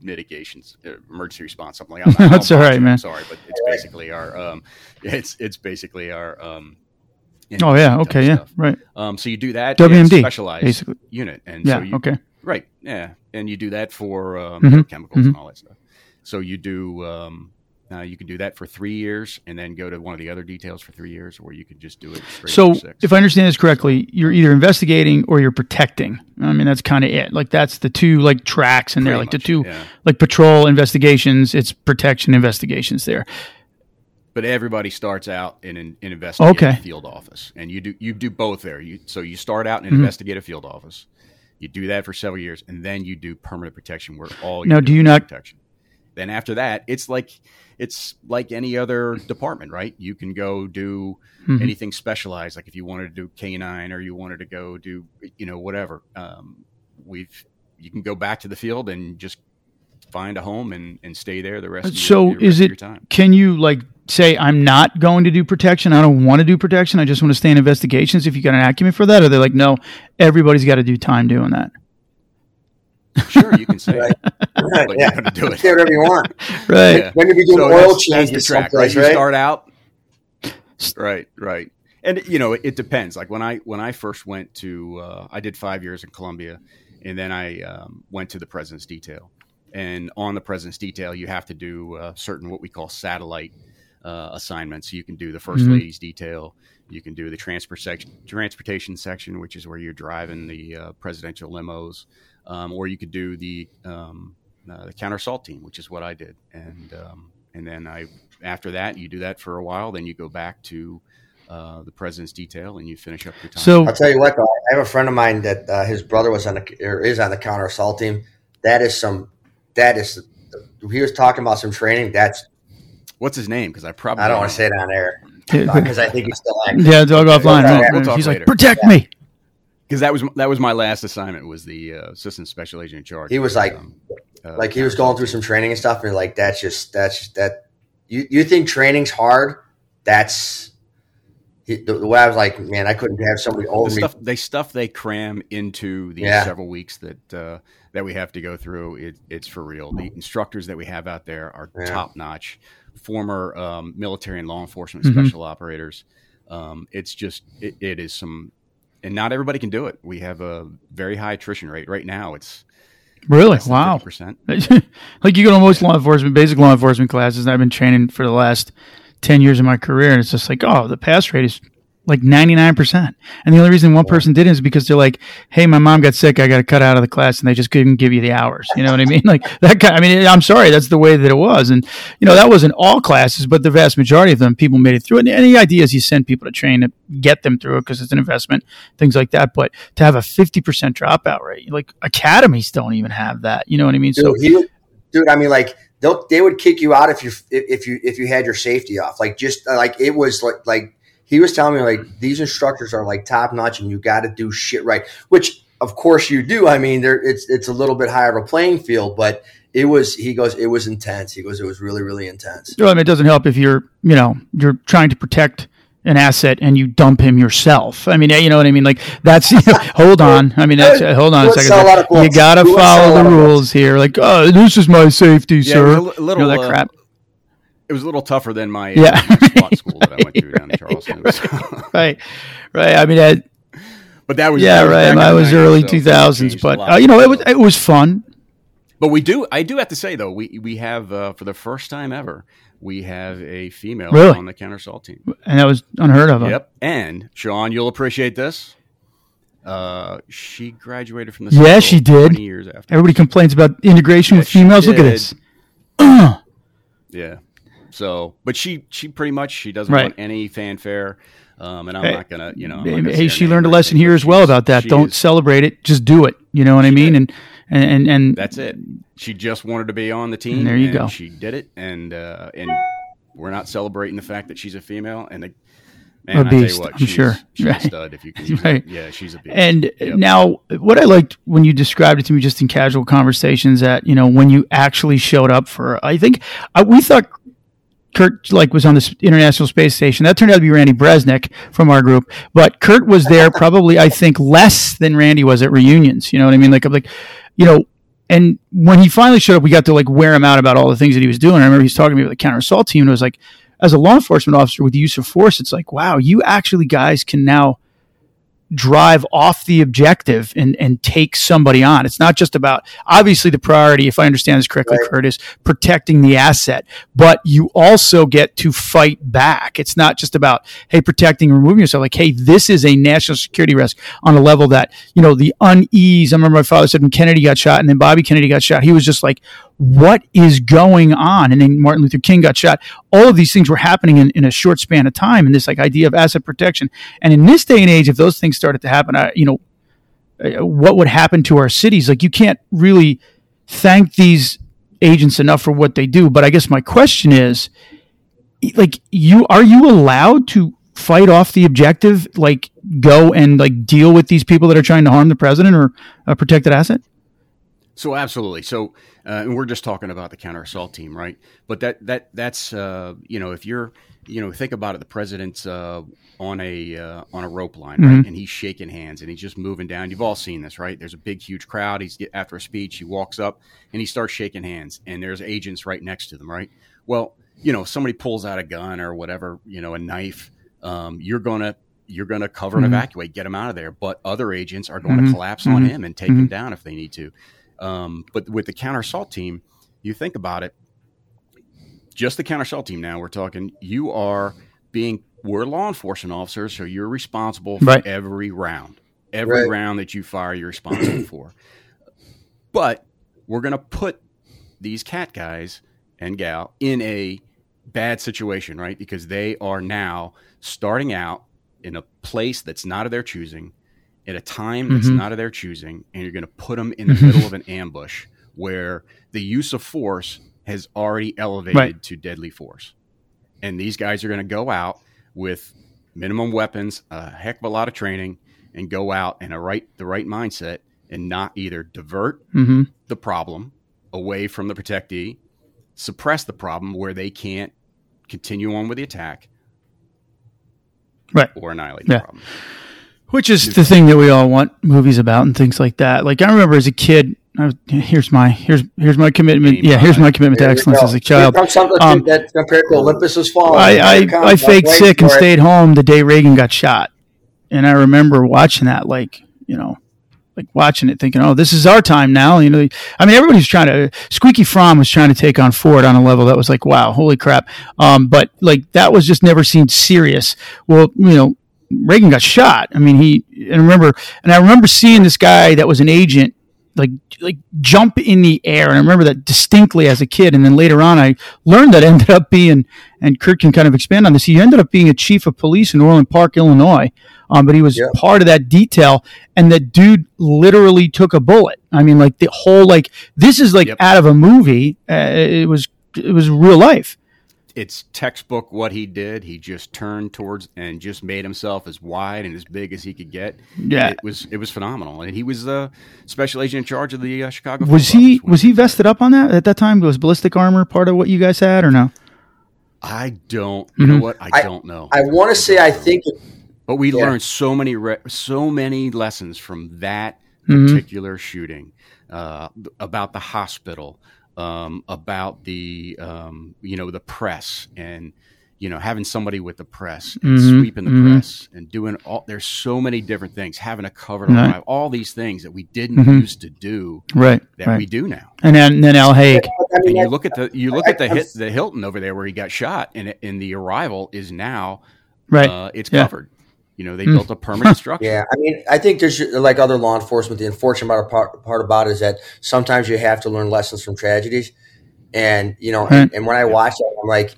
Speaker 7: mitigations, uh, emergency response, something like that.
Speaker 5: That's all right,
Speaker 7: butcher it,
Speaker 5: man.
Speaker 7: Sorry, but it's basically our um, it's it's basically our um,
Speaker 5: Oh yeah, okay, yeah,
Speaker 7: stuff.
Speaker 5: right.
Speaker 7: Um, so you do that
Speaker 5: WMD,
Speaker 7: specialized
Speaker 5: basically.
Speaker 7: unit, and
Speaker 5: Yeah,
Speaker 7: so you,
Speaker 5: okay.
Speaker 7: right, yeah, and you do that for um,
Speaker 5: Mhm,
Speaker 7: chemicals
Speaker 5: mhm.
Speaker 7: and all that stuff. So you do, um, uh, you can do that for three years, and then go to one of the other details for three years, or you can just do it. Straight
Speaker 5: So, if I understand this correctly, you're either investigating or you're protecting. I mean, that's kind of it. Like that's the two like tracks in there,
Speaker 7: Pretty
Speaker 5: like the two
Speaker 7: yeah.
Speaker 5: like patrol investigations. It's protection investigations there.
Speaker 7: But everybody starts out in an in investigative
Speaker 5: Okay.
Speaker 7: field office, and you do you do both there. You so you start out in an
Speaker 5: Mhm.
Speaker 7: investigative field office, you do that for several years, and then you do permanent protection, where all
Speaker 5: Now, do you not-
Speaker 7: protection. Then after that, it's like it's like any other department, right? You can go do
Speaker 5: Mhm.
Speaker 7: anything specialized, like if you wanted to do canine or you wanted to go do you know whatever. Um, we've you can go back to the field and just find a home and, and stay there the rest. of your-
Speaker 5: So
Speaker 7: the rest
Speaker 5: is
Speaker 7: of your
Speaker 5: it?
Speaker 7: time.
Speaker 5: Can you like say I'm not going to do protection? I don't want to do protection. I just want to stay in investigations. If you got an acumen for that, or they're like, no, everybody's got to do time doing that.
Speaker 7: Sure, you can say,
Speaker 6: Right.
Speaker 7: it, but
Speaker 6: yeah.
Speaker 7: you're to do it.
Speaker 6: Say whatever you want.
Speaker 5: Right.
Speaker 7: Yeah.
Speaker 6: When you be doing
Speaker 7: So
Speaker 6: oil
Speaker 7: that's- that's the track, right?
Speaker 6: someplace,
Speaker 7: You
Speaker 6: right?
Speaker 7: start out, right, right, and you know it, it depends. Like when I when I first went to, uh, I did five years in Columbia, and then I um, went to the President's Detail, and on the President's Detail, you have to do uh, certain what we call satellite uh, assignments. You can do the 1st
Speaker 5: Mhm.
Speaker 7: Lady's Detail. You can do the transport section, transportation section, which is where you're driving the uh, presidential limos, um, or you could do the um, uh, the counter assault team, which is what I did, and um, and then I after that you do that for a while, then you go back to uh, the president's detail and you finish up your time.
Speaker 5: So
Speaker 6: I'll tell you what, though, I have a friend of mine that uh, his brother was on the or is on the counter assault team. That is some. That is. He was talking about some training. That's.
Speaker 7: what's his name? Because I probably
Speaker 6: I don't want to say it on air because I think he's still active.
Speaker 5: Yeah, all offline.
Speaker 6: We'll
Speaker 5: right?
Speaker 6: talk-
Speaker 7: we'll
Speaker 5: He's
Speaker 7: later.
Speaker 5: like, protect me.
Speaker 7: because that was that was my last assignment was the uh, assistant special agent in charge.
Speaker 6: He was like-
Speaker 7: Um, uh,
Speaker 6: Like he was going through some training and stuff, and you're like, that's just that's just, that. You you think training's hard? That's. He, the, the way I was like, man, I couldn't have somebody
Speaker 7: the
Speaker 6: over me.
Speaker 7: stuff they stuff they cram into these
Speaker 6: Yeah.
Speaker 7: several weeks that uh, that we have to go through. It, it's for real. The instructors that we have out there are
Speaker 6: Yeah.
Speaker 7: top notch, former um, military and law enforcement
Speaker 5: Mhm.
Speaker 7: special operators. Um, it's just it, it is some, and not everybody can do it. We have a very high attrition rate right now. It's
Speaker 5: Really? Wow.
Speaker 7: 50%.
Speaker 5: like you go to most law enforcement, basic law enforcement classes, and I've been training for the last ten years of my career, and it's just like, oh, the pass rate is like ninety nine percent. And the only reason one person did it is because they're like, hey, my mom got sick, I got to cut out of the class, and they just couldn't give you the hours. You know what I mean? Like that. Kind, I mean, I'm sorry, that's the way that it was, and you know that wasn't all classes, but the vast majority of them, people made it through. And any idea is you send people to train to get them through it because it's an investment, things like that. But to have a fifty percent dropout rate, like academies don't even have that. You know what I mean?
Speaker 6: Dude, he dude. I mean, like they would kick you out if you if you if you had your safety off. Like just like it was like like he was telling me like these instructors are like top notch and you got to do shit right. Which of course you do. I mean, there it's it's a little bit higher of a playing field, but it was. He goes, it was intense. He goes, it was really really intense.
Speaker 5: Well, I mean, it doesn't help if you're, you know, you're trying to protect an asset and you dump him yourself. I mean, you know what I mean? Like that's, you know, hold on. I mean, that's, hold on a second.
Speaker 6: a
Speaker 5: You gotta
Speaker 6: We would sell a
Speaker 5: follow the rules here. Like, oh, this is my safety,
Speaker 7: Yeah,
Speaker 5: sir.
Speaker 7: a little,
Speaker 5: you know that
Speaker 7: uh,
Speaker 5: crap.
Speaker 7: It was a little tougher than my uh,
Speaker 5: Yeah.
Speaker 7: School that I went to down in Charleston. Was-
Speaker 5: Right, right. I mean, that,
Speaker 7: but that was
Speaker 5: yeah, right. I was
Speaker 7: 90s,
Speaker 5: early
Speaker 7: so
Speaker 5: two
Speaker 7: things
Speaker 5: thousands, but
Speaker 7: lot.
Speaker 5: uh, you know, it was it was fun.
Speaker 7: But we do. I do have to say though, we we have uh, for the first time ever, we have a female
Speaker 5: Really?
Speaker 7: on the counter assault team.
Speaker 5: and that was unheard of.
Speaker 7: Yep. And Sean, you'll appreciate this. Uh, she graduated from the
Speaker 5: Yeah, she did.
Speaker 7: years after.
Speaker 5: Everybody complains about integration
Speaker 7: Yeah,
Speaker 5: with females. Look at this.
Speaker 7: Yeah. So, but she she pretty much she doesn't
Speaker 5: Right.
Speaker 7: want any fanfare. Um, and I'm
Speaker 5: Hey,
Speaker 7: not gonna, you know, gonna
Speaker 5: hey, she learned a lesson here as well about that. Don't
Speaker 7: is-
Speaker 5: celebrate it, just do it. You know what I mean?
Speaker 7: did.
Speaker 5: And and and,
Speaker 7: That's it. She just wanted to be on the team.
Speaker 5: And there you go.
Speaker 7: She did it, and uh, and we're not celebrating the fact that she's a female. And the, man,
Speaker 5: A
Speaker 7: I
Speaker 5: beast,
Speaker 7: you what,
Speaker 5: I'm
Speaker 7: she's,
Speaker 5: sure.
Speaker 7: she's
Speaker 5: Right.
Speaker 7: a stud. If you can,
Speaker 5: Right.
Speaker 7: it. yeah, she's a beast.
Speaker 5: And
Speaker 7: Yep.
Speaker 5: now, what I liked when you described it to me, just in casual conversations, that you know when you actually showed up for, I think uh, we thought Kurt like was on this International Space Station. That turned out to be Randy Bresnik from our group, but Kurt was there probably I think less than Randy was at reunions. You know what I mean? Like I'm like, you know. And when he finally showed up, we got to like wear him out about all the things that he was doing. I remember he was talking to me about the counter assault team, and it was like, as a law enforcement officer with the use of force, it's like, wow, you actually guys can now drive off the objective and, and take somebody on. It's not just about obviously the priority, if I understand this correctly,
Speaker 6: Right.
Speaker 5: Kurt, is protecting the asset, but you also get to fight back. It's not just about, hey, protecting and removing yourself. Like, hey, this is a national security risk on a level that, you know, the unease. I remember my father said when Kennedy got shot and then Bobby Kennedy got shot, he was just like, what is going on? And then Martin Luther King got shot. All of these things were happening in, in a short span of time. And this like idea of asset protection. And in this day and age, if those things started to happen, I, you know, uh, what would happen to our cities? Like you can't really thank these agents enough for what they do. But I guess my question is, like, you are you allowed to fight off the objective, like go and like deal with these people that are trying to harm the president or a protected asset?
Speaker 7: So absolutely. So, uh, and we're just talking about the counter assault team, right? But that that that's uh, you know if you're you know think about it, the president's uh, on a uh, on a rope line, right?
Speaker 5: Mhm.
Speaker 7: And he's shaking hands and he's just moving down. You've all seen this, right? There's a big, huge crowd. He's after a speech, he walks up and he starts shaking hands, and there's agents right next to them, right? Well, you know, if somebody pulls out a gun or whatever, you know, a knife, um, you're gonna you're gonna cover and
Speaker 5: Mhm.
Speaker 7: evacuate, get him out of there. But other agents are going to
Speaker 5: Mhm.
Speaker 7: collapse on
Speaker 5: Mhm.
Speaker 7: him and take him
Speaker 5: Mhm.
Speaker 7: down if they need to. Um, but with the counter assault team, you think about it, just the counter assault team now, we're talking, you are being, we're law enforcement officers, so you're responsible for
Speaker 5: Right.
Speaker 7: every round. Every
Speaker 6: Right.
Speaker 7: round that you fire, you're responsible for. But we're going to put these cat guys and gal in a bad situation, right? Because they are now starting out in a place that's not of their choosing, at a time that's
Speaker 5: Mhm.
Speaker 7: not of their choosing, and you're going to put them in the middle of an ambush where the use of force has already elevated
Speaker 5: Right.
Speaker 7: to deadly force. And these guys are going to go out with minimum weapons, a heck of a lot of training, and go out in a right the right mindset and not either divert
Speaker 5: Mm-hmm.
Speaker 7: the problem away from the protectee, suppress the problem where they can't continue on with the attack,
Speaker 5: Right.
Speaker 7: or annihilate
Speaker 5: Yeah.
Speaker 7: the problem.
Speaker 5: Which is the thing that we all want movies about and things like that. Like I remember as a kid, I was, here's my here's here's my commitment. Yeah, here's my commitment to excellence as a child.
Speaker 6: Here comes something
Speaker 5: Um,
Speaker 6: that compared to Olympus has fallen.
Speaker 5: I I. I faked sick and stayed home the day Reagan got shot, and I remember watching that like you know. Like watching it, thinking, "Oh, this is our time now." You know, I mean, everybody's trying to. Squeaky Fromme was trying to take on Ford on a level that was like, "Wow, holy crap!" Um, but like that was just never seemed serious. Well, you know, Reagan got shot. I mean, he and I remember, and I remember seeing this guy that was an agent, like like jump in the air, and I remember that distinctly as a kid. And then later on, I learned that ended up being, and Kurt can kind of expand on this. He ended up being a chief of police in Orland Park, Illinois. Um, but he was
Speaker 6: Yeah.
Speaker 5: part of that detail, and the dude literally took a bullet. I mean, like the whole like this is like
Speaker 7: Yep.
Speaker 5: out of a movie. Uh, it was it was real life.
Speaker 7: It's textbook what he did. He just turned towards and just made himself as wide and as big as he could get.
Speaker 5: Yeah.
Speaker 7: it was it was phenomenal, and he was the special agent in charge of the uh, Chicago.
Speaker 5: Was he was he vested up on that at that time? Was ballistic armor part of what you guys had or no?
Speaker 7: I don't. You know
Speaker 5: Mhm.
Speaker 7: what? I,
Speaker 6: I-
Speaker 7: don't know.
Speaker 6: I want to say I think
Speaker 7: But we
Speaker 6: Yeah.
Speaker 7: learned so many re- so many lessons from that
Speaker 5: Mhm.
Speaker 7: particular shooting uh, about the hospital, um, about the um, you know the press, and you know having somebody with the press and
Speaker 5: Mhm,
Speaker 7: sweeping the
Speaker 5: mhm.
Speaker 7: press and doing all. There's so many different things. Having a cover to
Speaker 5: Right.
Speaker 7: live, all these things that we didn't
Speaker 5: Mhm.
Speaker 7: used to do
Speaker 5: Right,
Speaker 7: that
Speaker 5: right.
Speaker 7: we do now.
Speaker 5: and then then Al Haig.
Speaker 6: I mean,
Speaker 7: And you look at the you look at the
Speaker 6: I-
Speaker 7: hit the Hilton over there where he got shot, and it- and the arrival is now
Speaker 5: Right.
Speaker 7: uh, it's
Speaker 5: Yeah.
Speaker 7: covered. You know, they
Speaker 5: Mm.
Speaker 7: built a permanent structure.
Speaker 6: Yeah, I mean, I think there's like other law enforcement. The unfortunate part, part, part about it is that sometimes you have to learn lessons from tragedies, and you know,
Speaker 5: Right.
Speaker 6: and, and when I watch that, I'm like,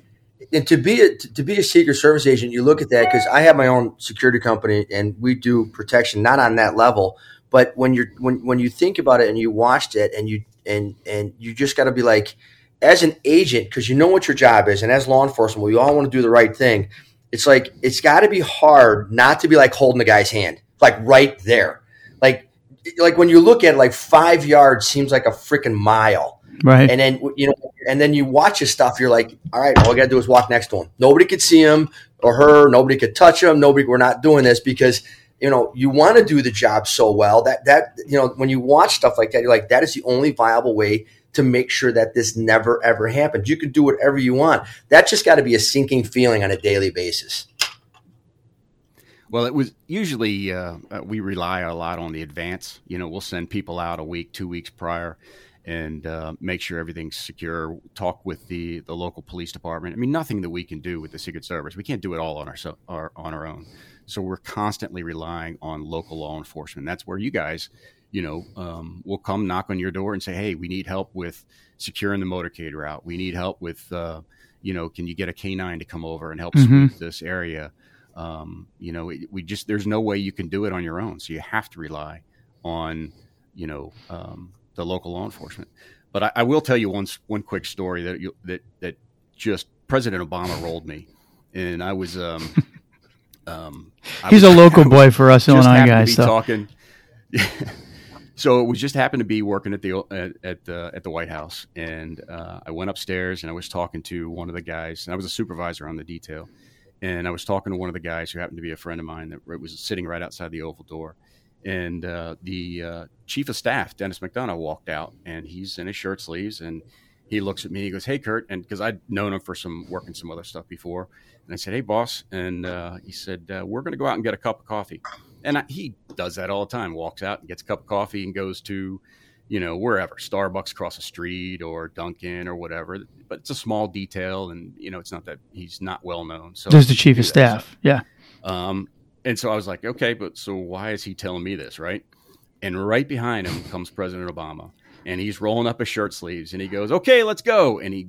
Speaker 6: and to be a, to be a Secret Service agent, you look at that because I have my own security company and we do protection, not on that level, but when you're when when you think about it and you watched it and you and and you just got to be like, as an agent, because you know what your job is, and as law enforcement, we all want to do the right thing it's like it's got to be hard not to be like holding the guy's hand like right there. Like like when you look at it, like five yards seems like a freaking mile.
Speaker 5: Right.
Speaker 6: and then you know and then you watch his stuff you're like all right all i gotta do is walk next to him. Nobody could see him or her nobody could touch him nobody we're not doing this because you know you want to do the job so well that that you know when you watch stuff like that you're like that is the only viable way to make sure that this never ever happens you can do whatever you want that just got to be a sinking feeling on a daily basis
Speaker 7: Well, it was usually uh, uh, we rely a lot on the advance. You know, we'll send people out a week, two weeks prior, and uh, make sure everything's secure. Talk with the the local police department. I mean, nothing that we can do with the Secret Service. We can't do it all on our, our on our own. So we're constantly relying on local law enforcement. That's where you guys, you know, um, will come knock on your door and say, "Hey, we need help with securing the motorcade route. We need help with, uh, you know, can you get a canine to come over and help
Speaker 5: Mhm.
Speaker 7: sweep this area?" Um, you know, it, we just there's no way you can do it on your own, so you have to rely on, you know, um, the local law enforcement. But I, I will tell you one one quick story that you, that that just President Obama rolled me, and I was. Um, um, I
Speaker 5: He's a local boy for us Illinois guys. So
Speaker 7: talking. so it was just happened to be working at the at at the, at the White House, and uh, I went upstairs and I was talking to one of the guys, and I was a supervisor on the detail, and I was talking to one of the guys who happened to be a friend of mine that was sitting right outside the Oval door, and uh, the uh, chief of staff, Denis McDonough, walked out, and he's in his shirt sleeves, and he looks at me, he goes, "Hey, Kurt," and because I'd known him for some work and some other stuff before, and I said, "Hey, boss," and uh, he said, uh, "We're going to go out and get a cup of coffee." And I, he does that all the time. Walks out and gets a cup of coffee and goes to, you know, wherever Starbucks across the street or Dunkin' or whatever. But it's a small detail, and you know, it's not that he's not well known. So
Speaker 5: there's the chief of staff.
Speaker 7: stuff.
Speaker 5: Yeah.
Speaker 7: Um, and so I was like, okay, but so why is he telling me this, right? And right behind him comes President Obama, and he's rolling up his shirt sleeves, and he goes, "Okay, let's go." And he,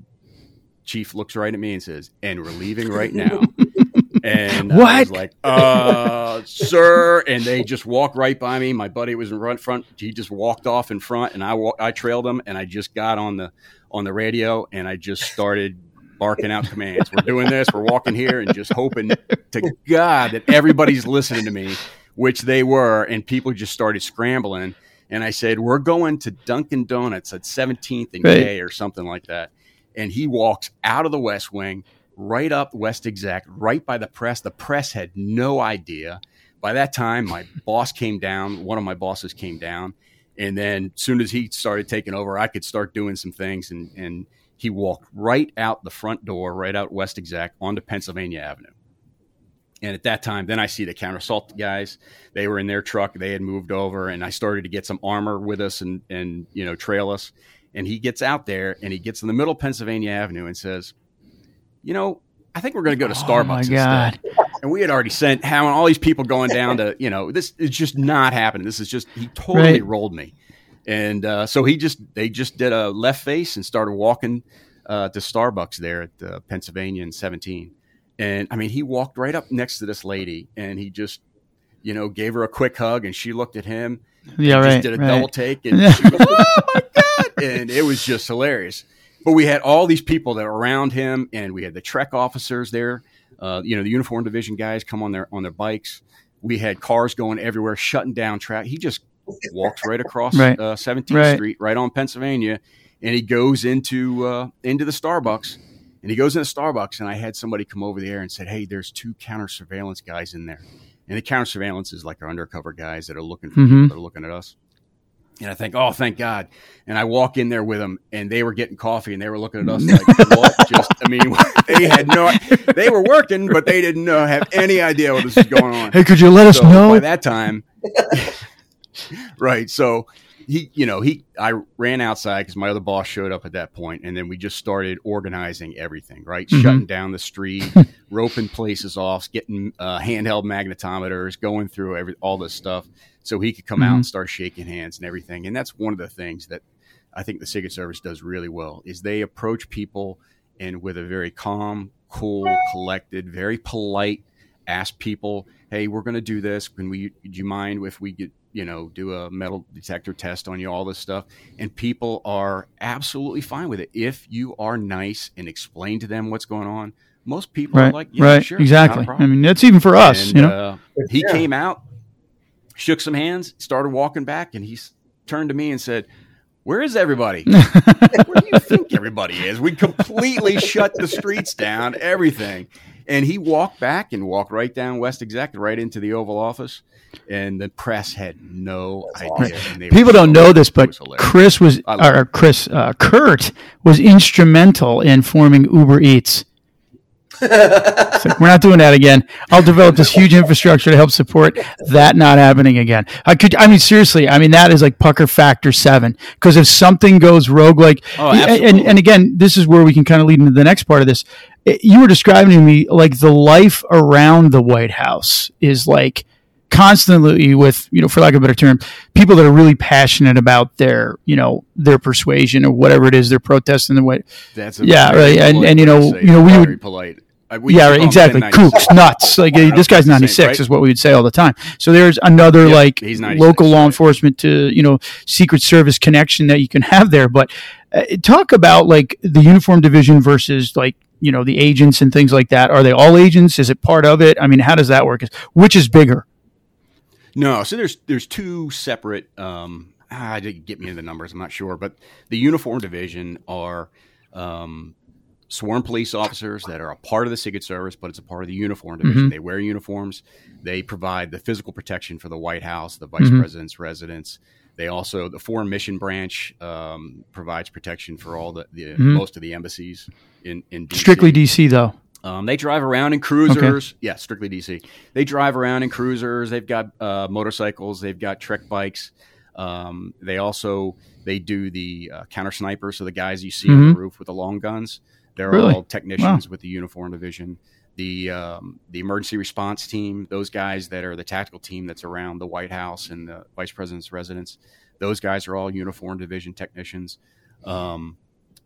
Speaker 7: Chief, looks right at me and says, "And we're leaving right now." and I was
Speaker 5: What?
Speaker 7: like, "Uh, sir," and they just walk right by me. My buddy was in front, front. He just walked off in front, and I wa- I trailed him, and I just got on the on the radio, and I just started barking out commands. We're doing this. We're walking here, and just hoping to God that everybody's listening to me, which they were, and people just started scrambling. And I said, "We're going to Dunkin' Donuts at 17th and
Speaker 5: Right.
Speaker 7: K or something like that." And he walks out of the West Wing, right up West Exec, right by the press. The press had no idea. By that time, my boss came down. One of my bosses came down, and then as soon as he started taking over, I could start doing some things. And and he walked right out the front door, right out West Exec, onto Pennsylvania Avenue. And at that time, then I see the counter assault guys. They were in their truck. They had moved over, and I started to get some armor with us and and you know trail us. And he gets out there, and he gets in the middle of Pennsylvania Avenue and says, "You know, I think we're going to go to Starbucks.
Speaker 5: Oh
Speaker 7: Starbucks
Speaker 5: my
Speaker 7: instead."
Speaker 5: God.
Speaker 7: And we had already sent how and all these people going down to you know this is just not happening. This is just he totally
Speaker 5: Right.
Speaker 7: rolled me. And uh, so he just they just did a left face and started walking uh, to Starbucks there at uh, Pennsylvania and 17. And I mean, he walked right up next to this lady and he just, you know, gave her a quick hug and she looked at him.
Speaker 5: Yeah. Right.
Speaker 7: Just did a
Speaker 5: right.
Speaker 7: double take and she was, oh my God. And it was just hilarious. But we had all these people that were around him and we had the Trek officers there, uh, you know, the uniform division guys come on their, on their bikes. We had cars going everywhere, shutting down traffic. He just walks right across
Speaker 5: Right.
Speaker 7: uh, 17th
Speaker 5: Right.
Speaker 7: Street, right on Pennsylvania, and he goes into uh, into the Starbucks, and he goes into Starbucks, and I had somebody come over there and said, "Hey, there's two counter surveillance guys in there," and the counter surveillance is like our undercover guys that are looking for
Speaker 5: Mhm.
Speaker 7: people that are looking at us. And I think, oh, thank God. And I walk in there with them, and they were getting coffee, and they were looking at us like, what? Just, I mean, they had no, they were working, but they didn't know, have any idea what was going on
Speaker 5: Hey, could you let us
Speaker 7: know? by that time right so he you know he i ran outside because my other boss showed up at that point and then we just started organizing everything right
Speaker 5: Mhm.
Speaker 7: shutting down the street roping places off getting uh, handheld magnetometers going through every all this stuff so he could come out
Speaker 5: Mhm.
Speaker 7: and start shaking hands and everything and that's one of the things that i think the secret service does really well is they approach people and with a very calm cool collected very polite ask people, "Hey, we're going to do this. Can we? Do you mind if we get you know do a metal detector test on you? All this stuff." And people are absolutely fine with it if you are nice and explain to them what's going on. Most people
Speaker 5: Right.
Speaker 7: are like, "Yeah,
Speaker 5: right.
Speaker 7: sure,
Speaker 5: exactly. I mean, that's even for us.
Speaker 7: And,
Speaker 5: you know.
Speaker 7: uh, he
Speaker 6: Yeah.
Speaker 7: came out, shook some hands, started walking back, and he turned to me and said. Where is everybody? Where do you think everybody is? We completely shut the streets down, everything. And he walked back and walked right down West Exec, right into the Oval Office. And the press had no idea. And
Speaker 5: People don't know this, but
Speaker 7: was.
Speaker 5: Chris was, or Chris, uh, Kurt was instrumental in forming Uber Eats. It's like, we're not doing that again. I'll develop this huge infrastructure to help support that not happening again. I could, I mean, seriously, I mean, that is like pucker factor seven. Because if something goes rogue, like,
Speaker 7: Oh,
Speaker 5: and, and again, this is where we can kind of lead into the next part of this. Eh, you were describing to me like the life around the White House is like constantly with you know for lack of a better term people that are really passionate about their you know their persuasion or whatever it is they're protesting the way
Speaker 7: That's a
Speaker 5: Yeah, right, and-
Speaker 7: polite
Speaker 5: and, you know- you know, we
Speaker 7: Very
Speaker 5: would-
Speaker 7: polite. We
Speaker 5: yeah right, exactly.
Speaker 7: 1096.
Speaker 5: kooks nuts. Like this guy's
Speaker 7: think it's the same,
Speaker 5: 96
Speaker 7: right?
Speaker 5: is what we would say all the time. So there's another
Speaker 7: Yep,
Speaker 5: like local law enforcement to you know secret service connection that you can have there. But uh, talk about like the uniform division versus like you know the agents and things like that. Are they all agents? Is it part of it? I mean how does that work? Which is bigger?
Speaker 7: No, so there's there's two separate. Um, ah, I didn't get me into the numbers. I'm not sure, but the uniform division are um, sworn police officers that are a part of the Secret Service, but it's a part of the uniform division. They wear uniforms. They provide the physical protection for the White House, the Vice President's residence. They also the Foreign Mission Branch um, provides protection for all the, the most of the embassies in in DC.
Speaker 5: strictly dc though
Speaker 7: Um, they drive around in cruisers. Yeah, strictly DC. They drive around in cruisers. They've got uh, motorcycles. They've got trek bikes. Um, they also they do the uh, counter snipers. So the guys you see on the roof with the long guns, they're
Speaker 5: Really?
Speaker 7: all technicians with the uniform division. The um, the emergency response team, those guys that are the tactical team that's around the White House and the Vice President's residence, those guys are all uniform division technicians. Um,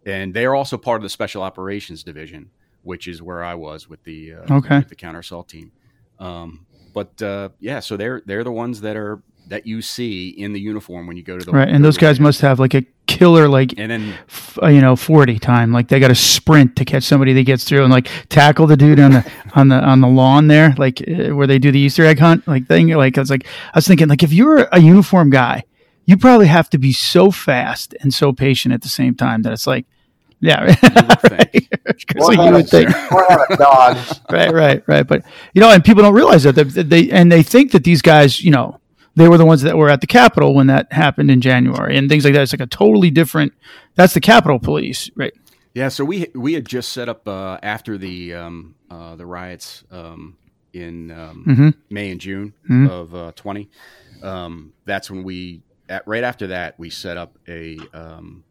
Speaker 7: and they are also part of the special operations division, which is where I was with the uh,
Speaker 5: Okay.
Speaker 7: with the counter assault team. Um, but uh, yeah, so they're they're the ones that are that you see in the uniform when you go to the
Speaker 5: right and those guys must have like a killer like
Speaker 7: And then
Speaker 5: f- uh, you know 40 time like they got to sprint to catch somebody that gets through and like tackle the dude on the on the on the lawn there like uh, where they do the easter egg hunt like thing like i was like i was thinking like if you're a uniform guy you probably have to be so fast and so patient at the same time that it's like yeah right. so you would think
Speaker 6: Or have a dog.
Speaker 5: right, right, right. But you know, and people don't realize that they, they and they think that these guys, you know, they were the ones that were at the Capitol when that happened in January and things like that. It's like a totally different. That's the Capitol Police, right?
Speaker 7: Yeah, so we we had just set up uh, after the um, uh, the riots um, in um,
Speaker 5: Mhm.
Speaker 7: May and June
Speaker 5: Mhm.
Speaker 7: of uh, twenty. Um, that's when we at, right after that we set up a um,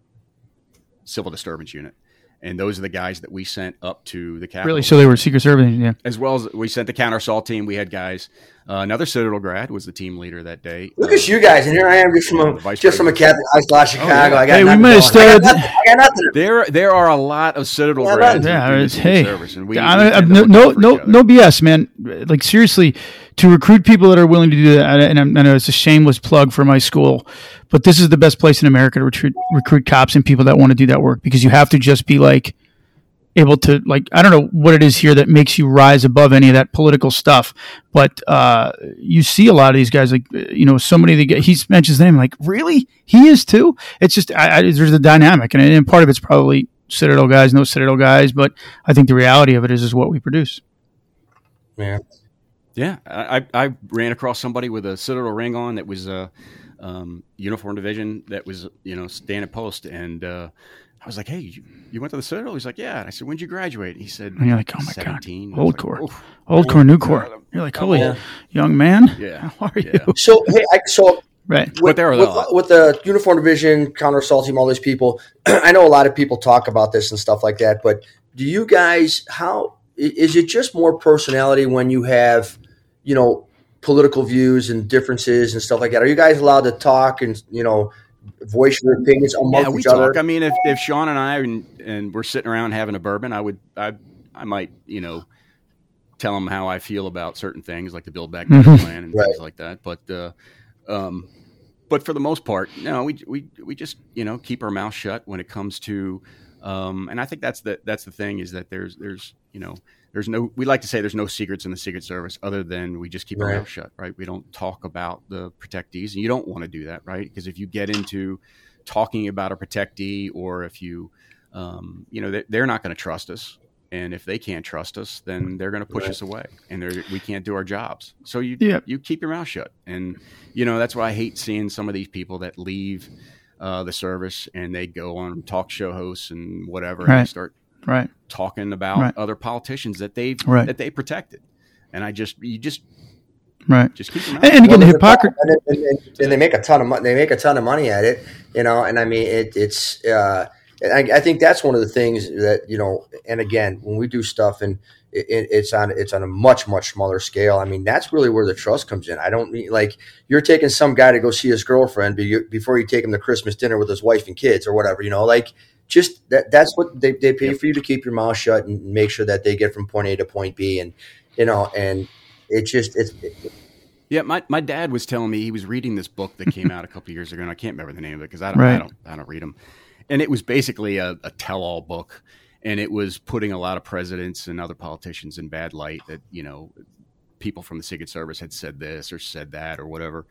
Speaker 7: civil disturbance unit, and those are the guys that we sent up to the Capitol.
Speaker 5: Really. So they were Secret Service. Yeah.
Speaker 7: as well as we sent the counter assault team. We had guys. Uh, another Citadel grad was the team leader that day.
Speaker 6: Look
Speaker 7: Uh,
Speaker 6: at you guys, and here I am just from a
Speaker 7: Vice
Speaker 6: just from a Catholic high school, Chicago. I got
Speaker 5: Hey, we
Speaker 6: nothing
Speaker 5: might have
Speaker 6: going. I got
Speaker 5: started-
Speaker 6: nothing. I got nothing.
Speaker 7: There, there are a lot of Citadel
Speaker 6: Yeah,
Speaker 7: grads.
Speaker 5: Yeah,
Speaker 7: in the Secret
Speaker 5: hey,
Speaker 7: Service, and we,
Speaker 5: I-
Speaker 7: we
Speaker 5: I- no, no, no, no BS, man. Like seriously, to recruit people that are willing to do that, and I know it's a shameless plug for my school, but this is the best place in America to recruit, recruit cops and people that want to do that work because you have to just be like able to like I don't know what it is here that makes you rise above any of that political stuff, but uh, you see a lot of these guys like you know somebody that get, he mentions his name like really he is too. It's just I, I, there's a dynamic and, and part of it's probably Citadel guys, no Citadel guys, but I think the reality of it is is what we produce.
Speaker 6: Yeah.
Speaker 7: Yeah, I, I I ran across somebody with a Citadel ring on that was a um, uniform division that was you know standing post, and uh, I was like, "Hey, you, you went to the Citadel?" He's like, "Yeah." And I said, "When'd you graduate?" He said,
Speaker 5: And you're like, oh my
Speaker 7: 17.
Speaker 5: god, old
Speaker 7: like,
Speaker 5: core,
Speaker 7: "Oof."
Speaker 5: old core, new core. You're like, holy
Speaker 6: Yeah.
Speaker 5: young man,
Speaker 7: Yeah.
Speaker 5: how are
Speaker 7: Yeah.
Speaker 5: you?
Speaker 6: So hey, I, so
Speaker 5: Right.
Speaker 6: with,
Speaker 7: there
Speaker 6: with, with the uniform division, counter assault team, all these people. I know a lot of people talk about this and stuff like that, but do you guys how i- is it just more personality when you have, you know, political views and differences and stuff like that? Are you guys allowed to talk and you know voice your opinions amongst
Speaker 7: Yeah, we
Speaker 6: each other?
Speaker 7: I mean, if, if Sean and I and, and we're sitting around having a bourbon, I would I I might you know tell him how I feel about certain things like the Build Back Better
Speaker 5: Mhm.
Speaker 7: plan and
Speaker 6: Right.
Speaker 7: things like that. But uh, um, but for the most part, no, we we we just you know keep our mouth shut when it comes to. Um, and I think that's the that's the thing is that there's there's you know there's no we like to say there's no secrets in the Secret Service other than we just keep our
Speaker 6: Right.
Speaker 7: mouth shut, right? We don't talk about the protectees, and you don't want to do that, right? Because if you get into talking about a protectee, or if you, um, you know, they, they're not going to trust us, and if they can't trust us, then they're going to push us away, and we can't do our jobs. So you
Speaker 5: Yeah.
Speaker 7: you keep your mouth shut, and you know that's why I hate seeing some of these people that leave. Uh, the service and they go on talk show hosts and whatever and
Speaker 5: Right.
Speaker 7: they start
Speaker 5: Right.
Speaker 7: talking about
Speaker 5: Right.
Speaker 7: other politicians that they
Speaker 5: Right.
Speaker 7: that they protected and I just you just
Speaker 5: Right.
Speaker 7: just keep
Speaker 5: And, and again, the hypocrisy.
Speaker 6: and, and, and, and they make a ton of money. They make a ton of money at it, you know. And I mean, it, it's. Uh, I, I think that's one of the things that you know. And again, when we do stuff, and it, it, it's on it's on a much much smaller scale. I mean, that's really where the trust comes in. I don't mean like you're taking some guy to go see his girlfriend before you take him to Christmas dinner with his wife and kids or whatever. You know, like just that that's what they, they pay yep. for you to keep your mouth shut and make sure that they get from point A to point B and you know and it just it's it,
Speaker 7: yeah, my, my dad was telling me he was reading this book that came out a couple years ago, and I can't remember the name of it because I don't, right. I don't I don't read them. And it was basically a, a tell all book, and it was putting a lot of presidents and other politicians in bad light. That you know, people from the Secret Service had said this or said that or whatever.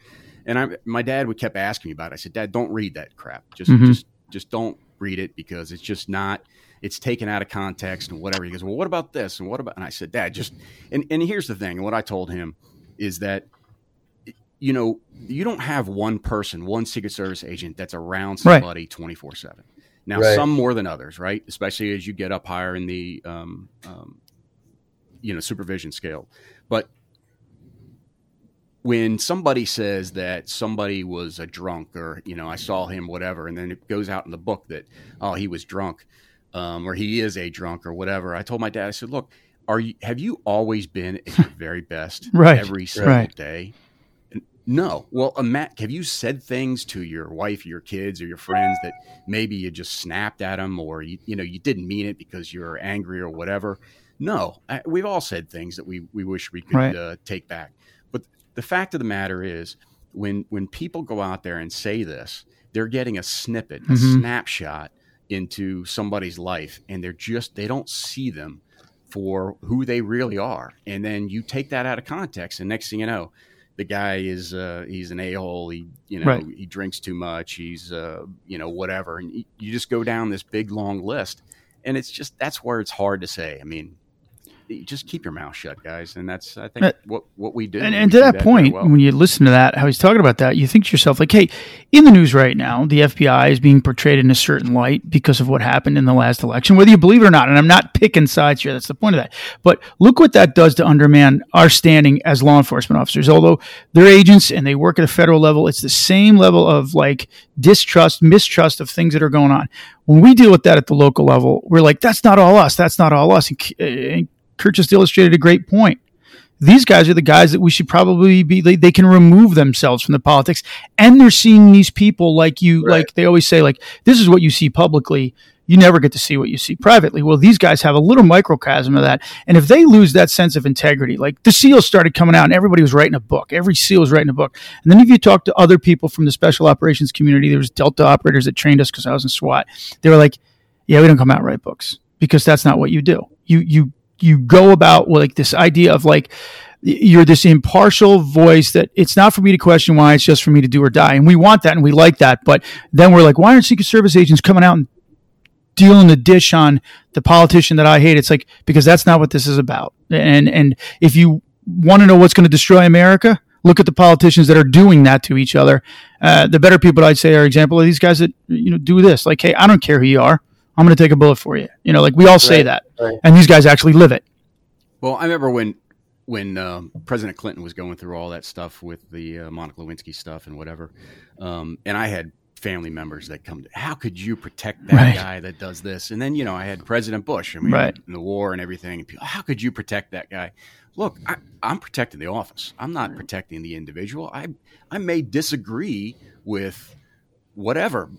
Speaker 7: And I, my dad would kept asking me about it. I said, Dad, don't read that crap. Just mm-hmm. just just don't read it because it's just not it's taken out of context and whatever. He goes, Well, what about this? And what about and I said, Dad, just and, and here's the thing, and what I told him is that you know, you don't have one person, one Secret Service agent that's around somebody twenty four seven. Now, right. some more than others, right? Especially as you get up higher in the, um, um, you know, supervision scale. But when somebody says that somebody was a drunk or you know I saw him whatever, and then it goes out in the book that oh he was drunk, um, or he is a drunk or whatever. I told my dad, I said, look, are you have you always been at your very best
Speaker 5: right.
Speaker 7: every single
Speaker 5: right.
Speaker 7: day? No. Well, Matt, have you said things to your wife, your kids, or your friends that maybe you just snapped at them, or you, you know you didn't mean it because you're angry or whatever? No, I, we've all said things that we we wish we could right. uh, take back. But the fact of the matter is, when when people go out there and say this, they're getting a snippet, mm-hmm. a snapshot into somebody's life, and they're just they don't see them for who they really are. And then you take that out of context, and next thing you know, the guy is uh, he's an a hole. He you know right. he drinks too much. He's uh, you know whatever, and you just go down this big long list, and it's just that's where it's hard to say. I mean, just keep your mouth shut, guys. And that's I think what what we do.
Speaker 5: And, and to that, that point, well. when you listen to that, how he's talking about that, you think to yourself like, hey, in the news right now, the FBI is being portrayed in a certain light because of what happened in the last election, whether you believe it or not. And I'm not picking sides here. That's the point of that. But look what that does to undermine our standing as law enforcement officers. Although they're agents and they work at a federal level, it's the same level of like distrust, mistrust of things that are going on. When we deal with that at the local level, we're like, that's not all us. That's not all us. And, and Kurt just illustrated a great point. These guys are the guys that we should probably be, they, they can remove themselves from the politics. And they're seeing these people like you, right. like they always say, like, this is what you see publicly. You never get to see what you see privately. Well, these guys have a little microcosm of that. And if they lose that sense of integrity, like the SEALs started coming out and everybody was writing a book. Every SEAL was writing a book. And then if you talk to other people from the special operations community, there was Delta operators that trained us because I was in SWAT. They were like, yeah, we don't come out and write books because that's not what you do. You, you you go about like this idea of like you're this impartial voice that it's not for me to question why it's just for me to do or die. And we want that and we like that but then we're like why aren't secret service agents coming out and dealing the dish on the politician that i hate? It's like because that's not what this is about. And and if you want to know what's going to destroy america look at the politicians that are doing that to each other. Uh, the better people i'd say are example of these guys that you know do this. Like hey i don't care who you are I'm going to take a bullet for you. You know, like we all say right, that, right. and these guys actually live it.
Speaker 7: Well, I remember when when uh, President Clinton was going through all that stuff with the uh, Monica Lewinsky stuff and whatever, um, and I had family members that come to, how could you protect that right. guy that does this? And then, you know, I had President Bush, I mean, right. in the war and everything. And people, how could you protect that guy? Look, I, am protecting the office. I'm not protecting the individual. I, I may disagree with whatever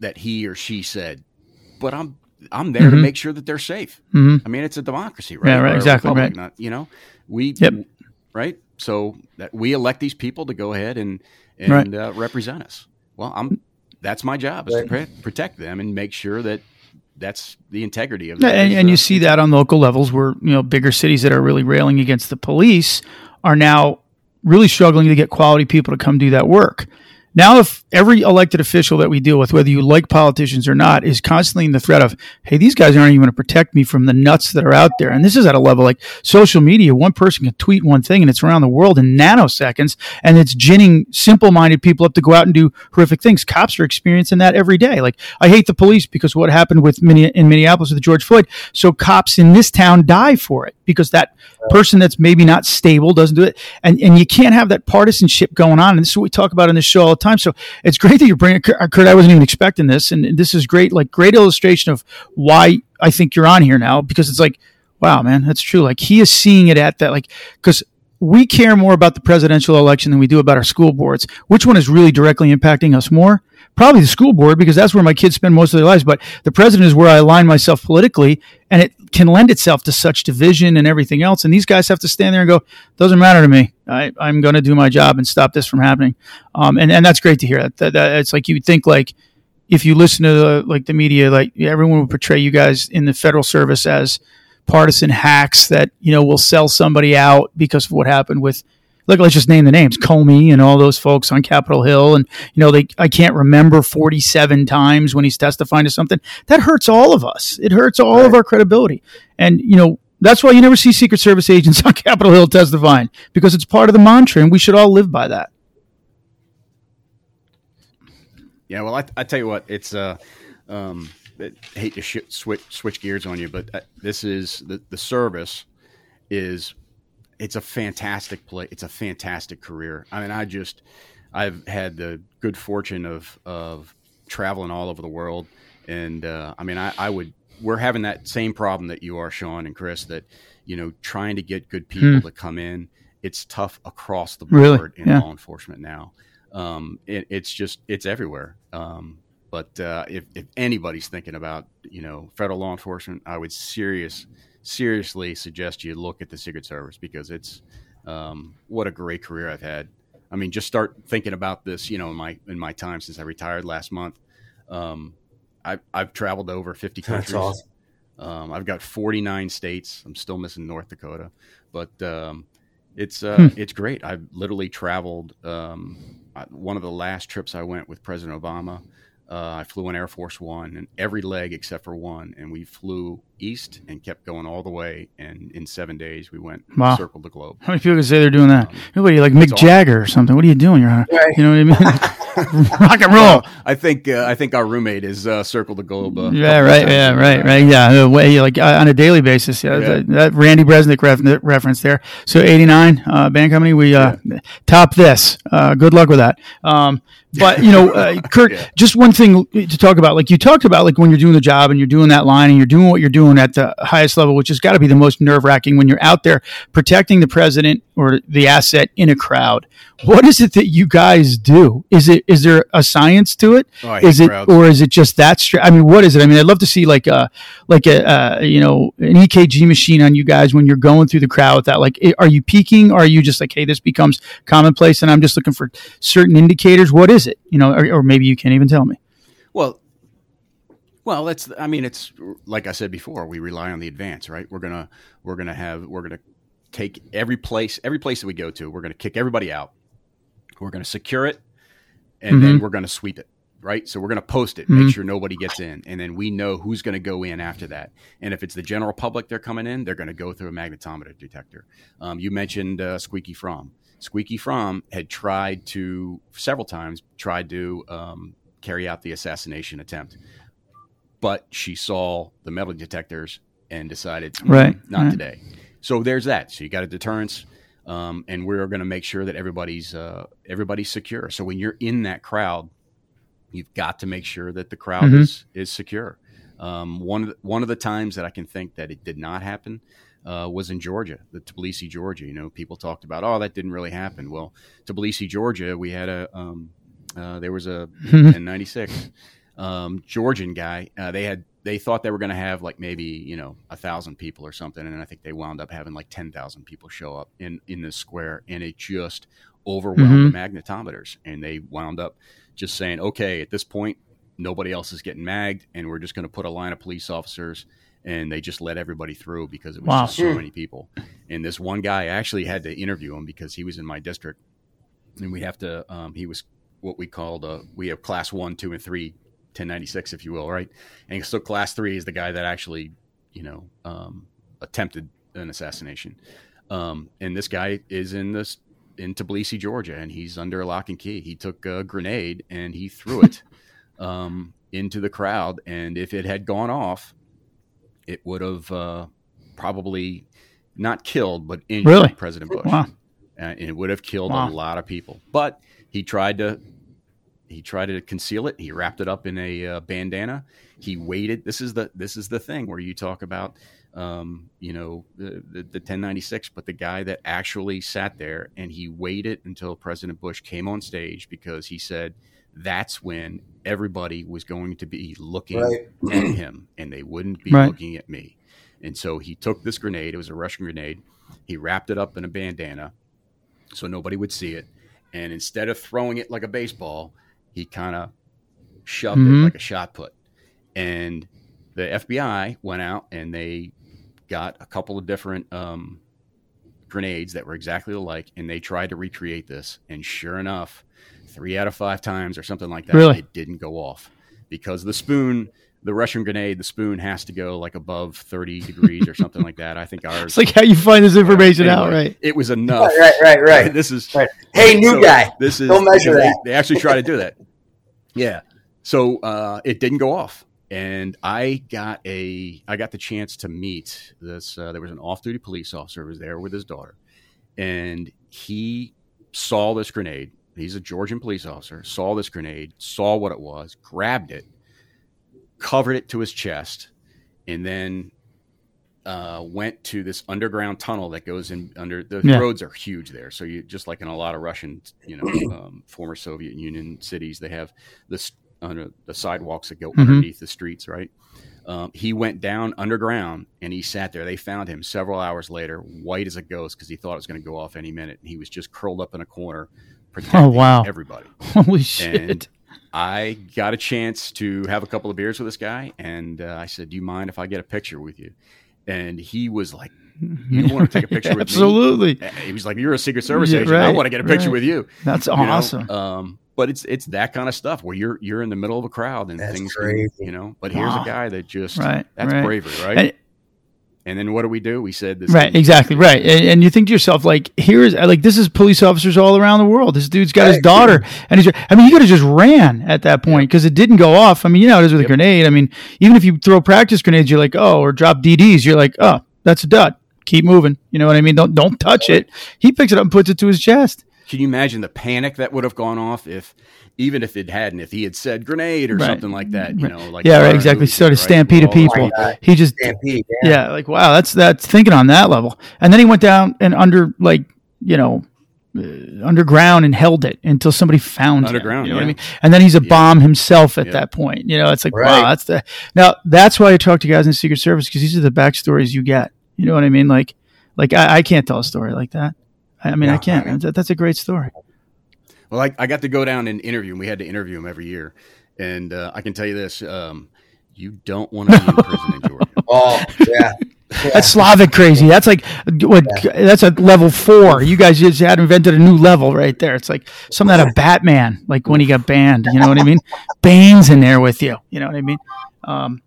Speaker 7: that he or she said, but I'm I'm there mm-hmm. to make sure that they're safe.
Speaker 5: Mm-hmm.
Speaker 7: I mean, it's a democracy, right?
Speaker 5: Yeah, right, exactly, republic, right.
Speaker 7: Not, you know, we,
Speaker 5: yep.
Speaker 7: right? So that we elect these people to go ahead and and right. uh, represent us. Well, I'm that's my job is right. to protect them and make sure that that's the integrity of.
Speaker 5: Yeah, and, and you see that on local levels where you know bigger cities that are really railing against the police are now really struggling to get quality people to come do that work. Now, if every elected official that we deal with, whether you like politicians or not, is constantly in the threat of, hey, these guys aren't even going to protect me from the nuts that are out there. And this is at a level like social media. One person can tweet one thing and it's around the world in nanoseconds and it's ginning simple minded people up to go out and do horrific things. Cops are experiencing that every day. Like, I hate the police because what happened with in Minneapolis with George Floyd. So cops in this town die for it because that person that's maybe not stable doesn't do it. And, and you can't have that partisanship going on. And this is what we talk about in the show the time. So it's great that you're bringing uh, Kurt. I wasn't even expecting this. And this is great, like great illustration of why I think you're on here now because it's like, wow, man, that's true. Like he is seeing it at that, like, because we care more about the presidential election than we do about our school boards. Which one is really directly impacting us more? Probably the school board because that's where my kids spend most of their lives. But the president is where I align myself politically, and it can lend itself to such division and everything else. And these guys have to stand there and go, "Doesn't matter to me. I, am going to do my job and stop this from happening." Um, and and that's great to hear. That, that, that it's like you think like if you listen to the, like the media, like everyone would portray you guys in the federal service as partisan hacks that you know will sell somebody out because of what happened with look let's just name the names. Comey and all those folks on capitol hill. And you know they i can't remember 47 times when he's testifying to something. That hurts all of us. It hurts all right. of our credibility. And you know that's why you never see secret service agents on capitol hill testifying because it's part of the mantra and we should all live by that.
Speaker 7: Yeah well i, I tell you what it's uh um hate to sh- switch switch gears on you, but uh, this is the the service is it's a fantastic play. It's a fantastic career. I mean, I just I've had the good fortune of of traveling all over the world, and uh, I mean, I, I would we're having that same problem that you are, Sean and Chris. That you know, trying to get good people hmm. to come in, it's tough across the board
Speaker 5: really?
Speaker 7: in
Speaker 5: yeah.
Speaker 7: law enforcement now. Um, it, it's just it's everywhere. Um, but uh, if, if anybody's thinking about you know federal law enforcement, I would serious seriously suggest you look at the Secret Service because it's um, what a great career I've had. I mean, just start thinking about this. You know, in my in my time since I retired last month, um, I've I've traveled to over fifty countries.
Speaker 6: Awesome.
Speaker 7: Um, I've got forty nine states. I'm still missing North Dakota, but um, it's uh, hmm. it's great. I've literally traveled. Um, one of the last trips I went with President Obama. Uh, I flew in Air Force One and every leg except for one, and we flew east and kept going all the way. And in seven days, we went wow. circled the globe.
Speaker 5: How many people can say they're doing that? Um, what like Mick Jagger or something? What are you doing? You're, right. you know what I mean? Rock and roll. Well,
Speaker 7: I think uh, I think our roommate is uh, circled the globe. Uh,
Speaker 5: yeah, right. Yeah, right. Right. Yeah. The Way like uh, on a daily basis. Yeah. yeah. That, that, Randy Bresnik ref- reference there. So eighty nine uh, band company. We uh, yeah. top this. good luck with that. Um, but you know, uh, Kurt, yeah. just one thing to talk about. Like you talked about, like when you're doing the job and you're doing that line and you're doing what you're doing at the highest level, which has got to be the most nerve wracking when you're out there protecting the president or the asset in a crowd. What is it that you guys do? Is it is there a science to it?
Speaker 7: Oh,
Speaker 5: is it
Speaker 7: crowds.
Speaker 5: or is it just that? Str- I mean, what is it? I mean, I'd love to see like a like a uh, you know an EKG machine on you guys when you're going through the crowd with that. Like, are you peaking? Or are you just like, hey, this becomes commonplace, and I'm just looking for certain indicators? What is is it? You know, or, or maybe you can't even tell me.
Speaker 7: Well, that's. I mean, it's like I said before. We rely on the advance, right? We're gonna we're gonna have we're gonna take every place every place that we go to. We're gonna kick everybody out. We're gonna secure it, and mm-hmm. then we're gonna sweep it. Right, so we're going to post it, mm-hmm. make sure nobody gets in, and then we know who's going to go in after that. And if it's the general public they're coming in, they're going to go through a magnetometer detector. Um, you mentioned uh, Squeaky Fromme. Squeaky Fromme had tried to several times tried to um, carry out the assassination attempt, but she saw the metal detectors and decided, mm,
Speaker 5: right,
Speaker 7: not
Speaker 5: right.
Speaker 7: today. So there's that. So you got a deterrence, um, and we're going to make sure that everybody's uh, everybody's secure. So when you're in that crowd, you've got to make sure that the crowd mm-hmm. is is secure. Um, one of the, one of the times that I can think that it did not happen uh, was in Georgia, the Tbilisi, Georgia. You know, people talked about, oh, that didn't really happen. Well, Tbilisi, Georgia, we had a um, uh, there was a 1096 um, Georgian guy. Uh, they had they thought they were going to have like maybe you know a thousand people or something, and I think they wound up having like ten thousand people show up in in this square, and it just overwhelmed mm-hmm. the magnetometers, and they wound up just saying, okay, at this point, nobody else is getting magged, and we're just going to put a line of police officers and they just let everybody through because it was wow. just so many people. And this one guy, I actually had to interview him because he was in my district, and we have to. Um, he was what we called a. We have class one, two, and three, 1096, if you will, right? And so class three is the guy that actually, you know, um, attempted an assassination. Um, and this guy is in this in Tbilisi, Georgia, and he's under a lock and key. He took a grenade and he threw it um, into the crowd, and if it had gone off, it would have uh, probably not killed, but injured
Speaker 5: really?
Speaker 7: President Bush.
Speaker 5: Wow.
Speaker 7: Uh, and it would have killed wow. a lot of people. But he tried to he tried to conceal it. He wrapped it up in a uh, bandana. He waited. This is the this is the thing where you talk about um, you know the, the, the 1096, but the guy that actually sat there and he waited until President Bush came on stage because he said that's when everybody was going to be looking
Speaker 6: Right.
Speaker 7: at him and they wouldn't be
Speaker 5: Right.
Speaker 7: looking at me. And so he took this grenade. It was a Russian grenade. He wrapped it up in a bandana so nobody would see it. And instead of throwing it like a baseball, he kind of shoved
Speaker 5: Mhm.
Speaker 7: it like a shot put. And the FBI went out and they got a couple of different um, grenades that were exactly alike, and they tried to recreate this. And sure enough, three out of five times or something like that,
Speaker 5: Really?
Speaker 7: it didn't go off because the spoon. The Russian grenade, the spoon has to go like above 30 degrees or something like that. I think ours.
Speaker 5: It's like how you find this information out,
Speaker 7: Anyway,
Speaker 5: right?
Speaker 7: It was enough.
Speaker 6: Right, right, right, right.
Speaker 7: this is
Speaker 6: Right. Hey, new
Speaker 7: so
Speaker 6: guy.
Speaker 7: This is
Speaker 6: Don't measure
Speaker 7: because
Speaker 6: that.
Speaker 7: They, they actually try to do that. Yeah. So uh, it didn't go off, and I got a I got the chance to meet this. Uh, there was an off-duty police officer who was there with his daughter, and he saw this grenade. He's a Georgian police officer. Saw this grenade, saw what it was, grabbed it, covered it to his chest, and then uh, went to this underground tunnel that goes in under the
Speaker 5: Yeah.
Speaker 7: roads are huge there. So you just like in a lot of Russian, you know, um, former Soviet Union cities, they have this under the sidewalks that go
Speaker 5: Mhm.
Speaker 7: underneath the streets, right? Um, he went down underground and he sat there. They found him several hours later, white as a ghost, because he thought it was going to go off any minute. And he was just curled up in a corner, protecting
Speaker 5: Oh, wow.
Speaker 7: everybody.
Speaker 5: Holy shit!
Speaker 7: And I got a chance to have a couple of beers with this guy, and uh, I said, "Do you mind if I get a picture with you?" And he was like, "You want to take a picture with
Speaker 5: Absolutely.
Speaker 7: me?" Absolutely. He was like, "You're a Secret Service
Speaker 5: Yeah,
Speaker 7: agent. I want to get a picture
Speaker 5: right.
Speaker 7: with you."
Speaker 5: That's
Speaker 7: You know?
Speaker 5: awesome.
Speaker 7: Um, but it's it's that kind of stuff where you're you're in the middle of a crowd and
Speaker 6: That's
Speaker 7: things, can-
Speaker 6: crazy.
Speaker 7: you know. But here's
Speaker 5: Wow.
Speaker 7: a guy that just
Speaker 5: Right,
Speaker 7: that's
Speaker 5: right.
Speaker 7: bravery, right?
Speaker 5: And-
Speaker 7: And, then what do we do? We said this,
Speaker 5: Right, exactly, right. And, and you think to yourself, like, here's like this is police officers all around the world. This dude's got his daughter, and he's. I mean, he could have just ran at that point because it didn't go off. I mean, you know, it is with a grenade. I mean, even if you throw practice grenades, you're like, oh, or drop DDs, you're like, oh, that's a dud. Keep moving. You know what I mean? Don't don't touch it. He picks it up and puts it to his chest.
Speaker 7: Can you imagine the panic that would have gone off if, even if it hadn't, if he had said grenade or
Speaker 5: Right.
Speaker 7: something like that? You know, like
Speaker 5: yeah, right, exactly. Started
Speaker 7: right?
Speaker 5: stampede of people.
Speaker 6: God.
Speaker 5: He just
Speaker 6: Stampede. Yeah.
Speaker 5: yeah, like wow, that's that's thinking on that level. And then he went down and under like you know uh, underground and held it until somebody found
Speaker 7: Underground,
Speaker 5: him. You know what I mean? And then he's a
Speaker 7: Yeah.
Speaker 5: bomb himself at
Speaker 7: Yeah.
Speaker 5: that point. You know, it's like
Speaker 6: Right.
Speaker 5: wow, that's the now that's why I talk to guys in Secret Service because these are the backstories you get. You know what I mean? Like like I, I can't tell a story like that. I I mean, I can't.
Speaker 6: I mean-
Speaker 5: that's a great story.
Speaker 7: Well, I, I got to go down and interview him. We had to interview him every year, and uh, I can tell you this: um, you don't want to be in prison in Georgia.
Speaker 6: Oh, yeah.
Speaker 5: That's Slavic crazy. That's like what? That's a level four. You guys just had invented a new level right there. It's like something out of Batman, like when he got banned. You know what I mean? Bane's in there with you. You know what I mean? Um,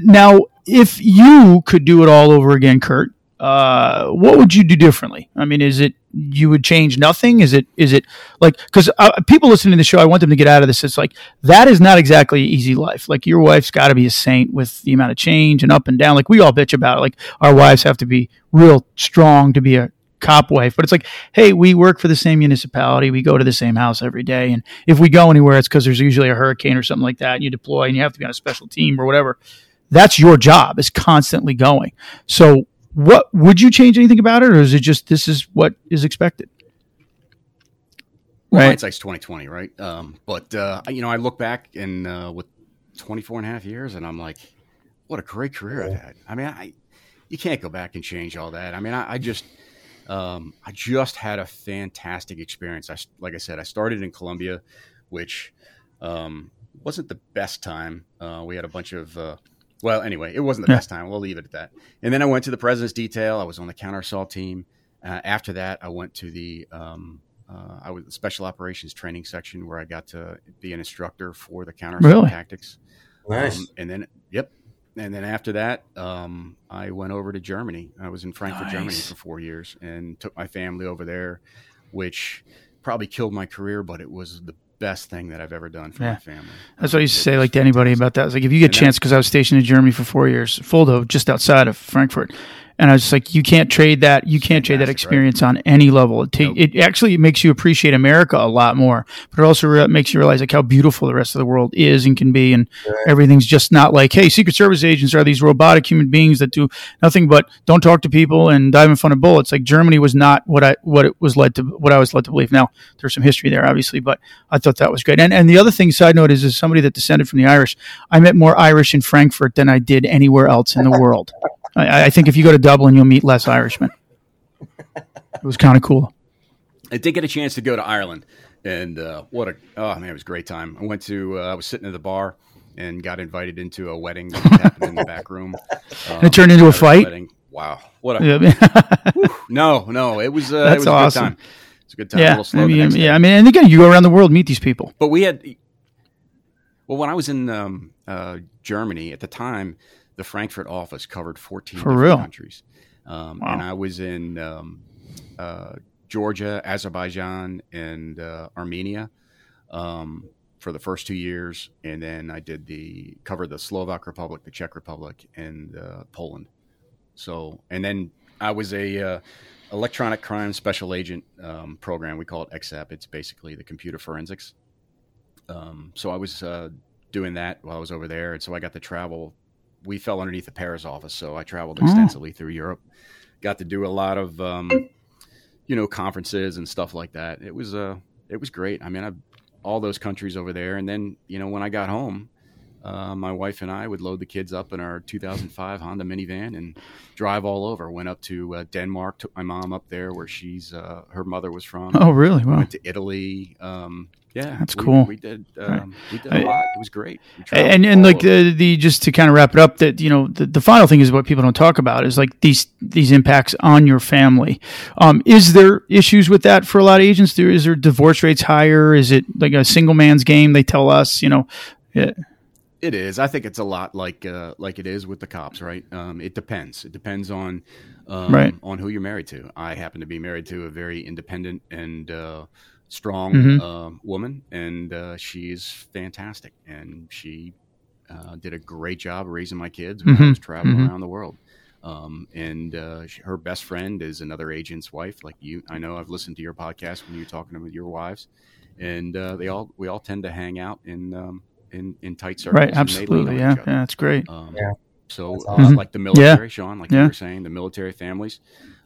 Speaker 5: now, if you could do it all over again, Kurt, uh, what would you do differently? I mean, is it you would change nothing? Is it is it like because uh, people listening to the show, I want them to get out of this. It's like that is not exactly easy life. Like your wife's got to be a saint with the amount of change and up and down. Like we all bitch about it. Like our wives have to be real strong to be a cop wife. But it's like, hey, we work for the same municipality. We go to the same house every day. And if we go anywhere, it's because there's usually a hurricane or something like that. And you deploy and you have to be on a special team or whatever. That's your job is constantly going. So what would you change anything about it? Or is it just, this is what is expected?
Speaker 7: Well,
Speaker 5: Right.
Speaker 7: hindsight's twenty twenty, right? Um, but uh, you know, I look back and uh, with 24 and a half years, and I'm like, what a great career I've had. I mean, I you can't go back and change all that. I mean, I, I just um, I just had a fantastic experience. I like I said, I started in Columbia, which um, wasn't the best time. Uh, we had a bunch of uh, well, anyway, it wasn't the
Speaker 5: Yeah.
Speaker 7: best time. We'll leave it at that. And then I went to the president's detail. I was on the counter assault team. Uh, after that, I went to the um, uh, I was the special operations training section where I got to be an instructor for the counter assault
Speaker 5: Really?
Speaker 7: tactics.
Speaker 6: Nice.
Speaker 7: Um, and then, yep. And then after that, um, I went over to Germany. I was in Frankfurt, Germany for four years and took my family over there, which probably killed my career, but it was the best thing that I've ever done for
Speaker 5: Yeah.
Speaker 7: my family.
Speaker 5: That's what I used to say, like to anybody about that. It's like if you get a chance, because I was stationed in Germany for four years, Fulda, just outside of Frankfurt, And I was just like, you can't trade that. You can't trade that experience on any level. It, ta-
Speaker 7: Nope.
Speaker 5: it actually makes you appreciate America a lot more, but it also re- makes you realize like how beautiful the rest of the world is and can be. And everything's just not like, hey, Secret Service agents are these robotic human beings that do nothing but don't talk to people and dive in front of bullets. Like Germany was not what I what it was led to what I was led to believe. Now there's some history there, obviously, but I thought that was great. And and the other thing, side note, is as somebody that descended from the Irish, I met more Irish in Frankfurt than I did anywhere else in the world. I, I think if you go to Dublin, you'll meet less Irishmen. It was kind of cool.
Speaker 7: I did get a chance to go to Ireland, and uh, what a oh man, it was a great time. I went to uh, I was sitting at the bar and got invited into a wedding that was happening in the back room. Um,
Speaker 5: it turned into a fight?
Speaker 7: Wedding. Wow, what a
Speaker 5: Yeah,
Speaker 7: no, no, it was uh,
Speaker 5: That's
Speaker 7: it was a
Speaker 5: awesome.
Speaker 7: good time. It's a good time. a
Speaker 5: yeah.
Speaker 7: little slow
Speaker 5: I
Speaker 7: the
Speaker 5: mean, yeah. I mean, and again, you go around the world, meet these people.
Speaker 7: But we had, well, when I was in um, uh, Germany at the time, the Frankfurt office covered 14
Speaker 5: For real?
Speaker 7: countries. Um,
Speaker 5: Wow.
Speaker 7: And I was in um, uh, Georgia, Azerbaijan, and uh, Armenia um, for the first two years. And then I did the, covered the Slovak Republic, the Czech Republic, and uh, Poland. So, and then I was a uh, electronic crime special agent um, program. We call it ECSAP. It's basically the computer forensics. Um, so I was uh, doing that while I was over there, and so I got to travel. We fell underneath the Paris office, so I traveled
Speaker 5: Oh.
Speaker 7: extensively through Europe. Got to do a lot of, um, you know, conferences and stuff like that. It was uh, it was great. I mean, I all those countries over there, and then you know when I got home, uh, my wife and I would load the kids up in our 2005 Honda minivan and drive all over. Went up to uh, Denmark, took my mom up there where she's uh, her mother was from.
Speaker 5: Oh, really? Wow.
Speaker 7: Went to Italy. Um, yeah,
Speaker 5: That's
Speaker 7: we-
Speaker 5: cool.
Speaker 7: We did. Um, we did a lot. It was great.
Speaker 5: And and like the, the just to kind of wrap it up that you know the, the final thing is what people don't talk about is like these these impacts on your family um, is there issues with that for a lot of agents there is there divorce rates higher is it like a single man's game they tell us you know yeah,
Speaker 7: It is. I think it's a lot like uh, like it is with the cops, right? Um, it depends. It depends on um,
Speaker 5: Right.
Speaker 7: on who you're married to. I happen to be married to a very independent and uh, strong
Speaker 5: Mhm.
Speaker 7: uh, woman, and uh, she's fantastic. And she uh, did a great job raising my kids when I
Speaker 5: Mhm.
Speaker 7: was traveling
Speaker 5: Mhm.
Speaker 7: around the world. Um, and uh, she, her best friend is another agent's wife, like you. I know I've listened to your podcast when you're talking with your wives, and uh, they all we all tend to hang out in um, in in tight circles.
Speaker 5: right
Speaker 7: and they lean
Speaker 5: absolutely yeah yeah that's great
Speaker 7: Um,
Speaker 6: Yeah.
Speaker 7: So
Speaker 6: That's
Speaker 7: uh,
Speaker 5: awesome.
Speaker 7: like the military, Sean, like
Speaker 5: Yeah.
Speaker 7: you were saying, the military families,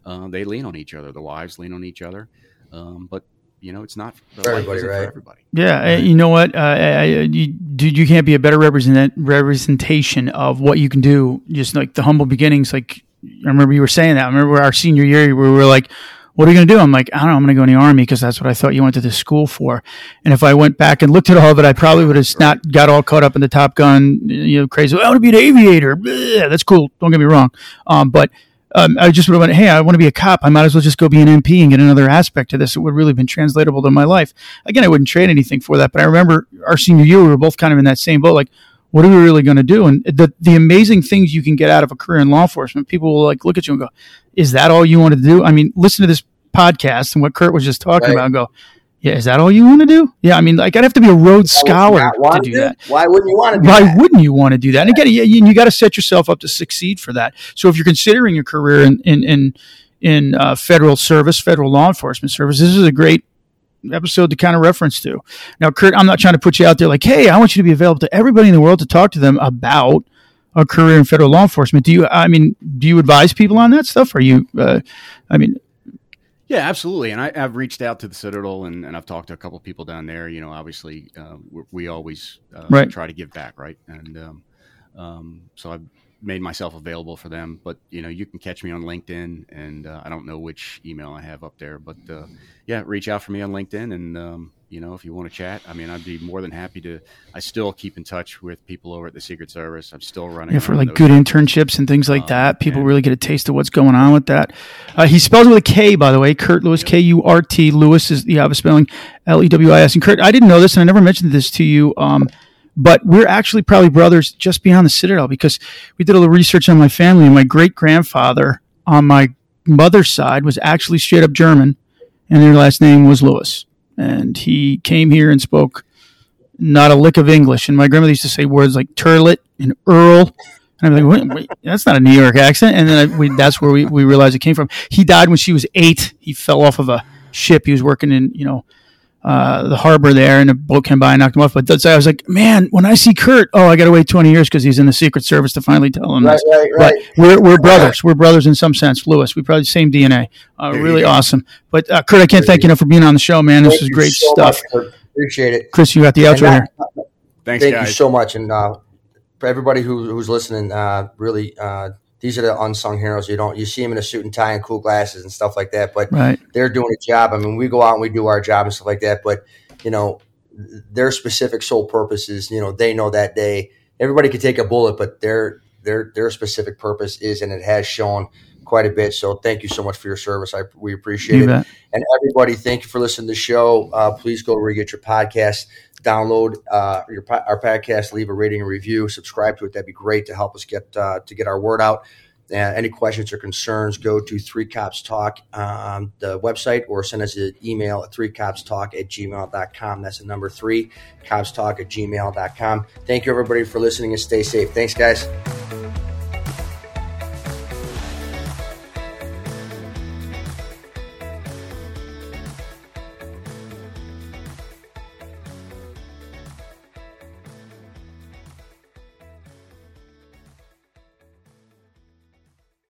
Speaker 7: uh, they lean on each other. The wives lean on each other, um, but you know it's not the
Speaker 6: For everybody, right?
Speaker 7: for everybody.
Speaker 5: Yeah, uh, you know what? Uh, I, I, you, dude, you can't be a better represent, representation of what you can do. Just like the humble beginnings. Like I remember you were saying that. I remember our senior year, we were like, "What are you going to do?" I'm like, "I don't know. I'm going to go in the army because that's what I thought you went to the school for." And if I went back and looked at all of it, I probably would have not got all caught up in the Top Gun, you know, crazy. I want to be an aviator. Bleh, that's cool. Don't get me wrong. Um, but um, I just would have went, hey, I want to be a cop. I might as well just go be an MP and get another aspect to this. It would really have been translatable to my life. Again, I wouldn't trade anything for that. But I remember our senior year, we were both kind of in that same boat. Like, what are we really going to do? And the the amazing things you can get out of a career in law enforcement, people will like look at you and go, "Is that all you want to do?" I mean, listen to this podcast and what Kurt was just talking
Speaker 6: Right.
Speaker 5: about, and go, "Yeah, is that all you want to do?" Yeah, I mean, like I'd have to be a Rhodes Scholar to do that.
Speaker 6: Why wouldn't you want to do
Speaker 5: Why
Speaker 6: that?
Speaker 5: wouldn't you want to do that? And again, you, you got to set yourself up to succeed for that. So if you're considering a career in in in, in uh, federal service, federal law enforcement service, this is a great episode to kind of reference to. Now, Kurt, I'm not trying to put you out there like, hey, I want you to be available to everybody in the world to talk to them about a career in federal law enforcement. Do you? I mean, do you advise people on that stuff? Are you? Uh, I mean,
Speaker 7: Yeah, absolutely. And I, I've reached out to the Citadel and, and I've talked to a couple people down there. You know, obviously, uh, we, we always uh,
Speaker 5: Right.
Speaker 7: try to give back, right? And um, um, so I've made myself available for them. But, you know, you can catch me on LinkedIn. And uh, I don't know which email I have up there. But uh, yeah, reach out for me on LinkedIn. And, um, you know, if you want to chat, I mean, I'd be more than happy to. I still keep in touch with people over at the Secret Service. I'm still running
Speaker 5: yeah, for like good internships and things like
Speaker 7: Um,
Speaker 5: that. People really get a taste of what's going on with that. Uh, he spells with a K, by the way. Kurt Lewis, K U R T. Lewis is the obvious spelling, L E W I S. And Kurt, I didn't know this, and I never mentioned this to you. Um, but we're actually probably brothers just beyond the Citadel because we did a little research on my family, and my great grandfather on my mother's side was actually straight up German, and their last name was Lewis. And he came here and spoke not a lick of English. And my grandmother used to say words like turlet and earl And I'm like, wait, wait, that's not a New York accent. And then I, we, that's where we, we realized it came from. He died when she was eight. He fell off of a ship. He was working in, you know, uh, the harbor there, and a boat came by and knocked him off. But that's, I was like, man, when I see Kurt, oh, I got to wait 20 years because he's in the Secret Service to finally tell him
Speaker 6: Right,
Speaker 5: this.
Speaker 6: right, right.
Speaker 5: But we're, we're brothers. We're brothers in some sense. Lewis, we probably the same DNA. Uh, really awesome. But uh, Kurt, I can't thank you enough for being on the show, man. This is great
Speaker 6: so
Speaker 5: stuff.
Speaker 6: much, Appreciate it.
Speaker 5: Chris, you got the outro
Speaker 6: that-
Speaker 5: here.
Speaker 7: Thanks,
Speaker 6: Thank
Speaker 7: guys.
Speaker 6: you so much, and uh, for everybody who, who's listening, uh, really, uh, these are the unsung heroes. You don't you see them in a suit and tie and cool glasses and stuff like that, but
Speaker 5: Right.
Speaker 6: they're doing a job. I mean, we go out and we do our job and stuff like that, but you know, their specific sole purpose is, you know, they know that day. Everybody could take a bullet, but their their their specific purpose is, and it has shown quite a bit. So, thank you so much for your service. I we appreciate
Speaker 5: You
Speaker 6: it.
Speaker 5: bet.
Speaker 6: And everybody, thank you for listening to the show. Uh, please go where you get your podcast, download uh, your our podcast, leave a rating and review, subscribe to it. That'd be great to help us get uh, to get our word out. Uh, any questions or concerns, go to Three Cops Talk on the website or send us an email at three cops talk at gmail.com. That's the number three, cops talk at gmail.com. Thank you, everybody, for listening and stay safe. Thanks, guys.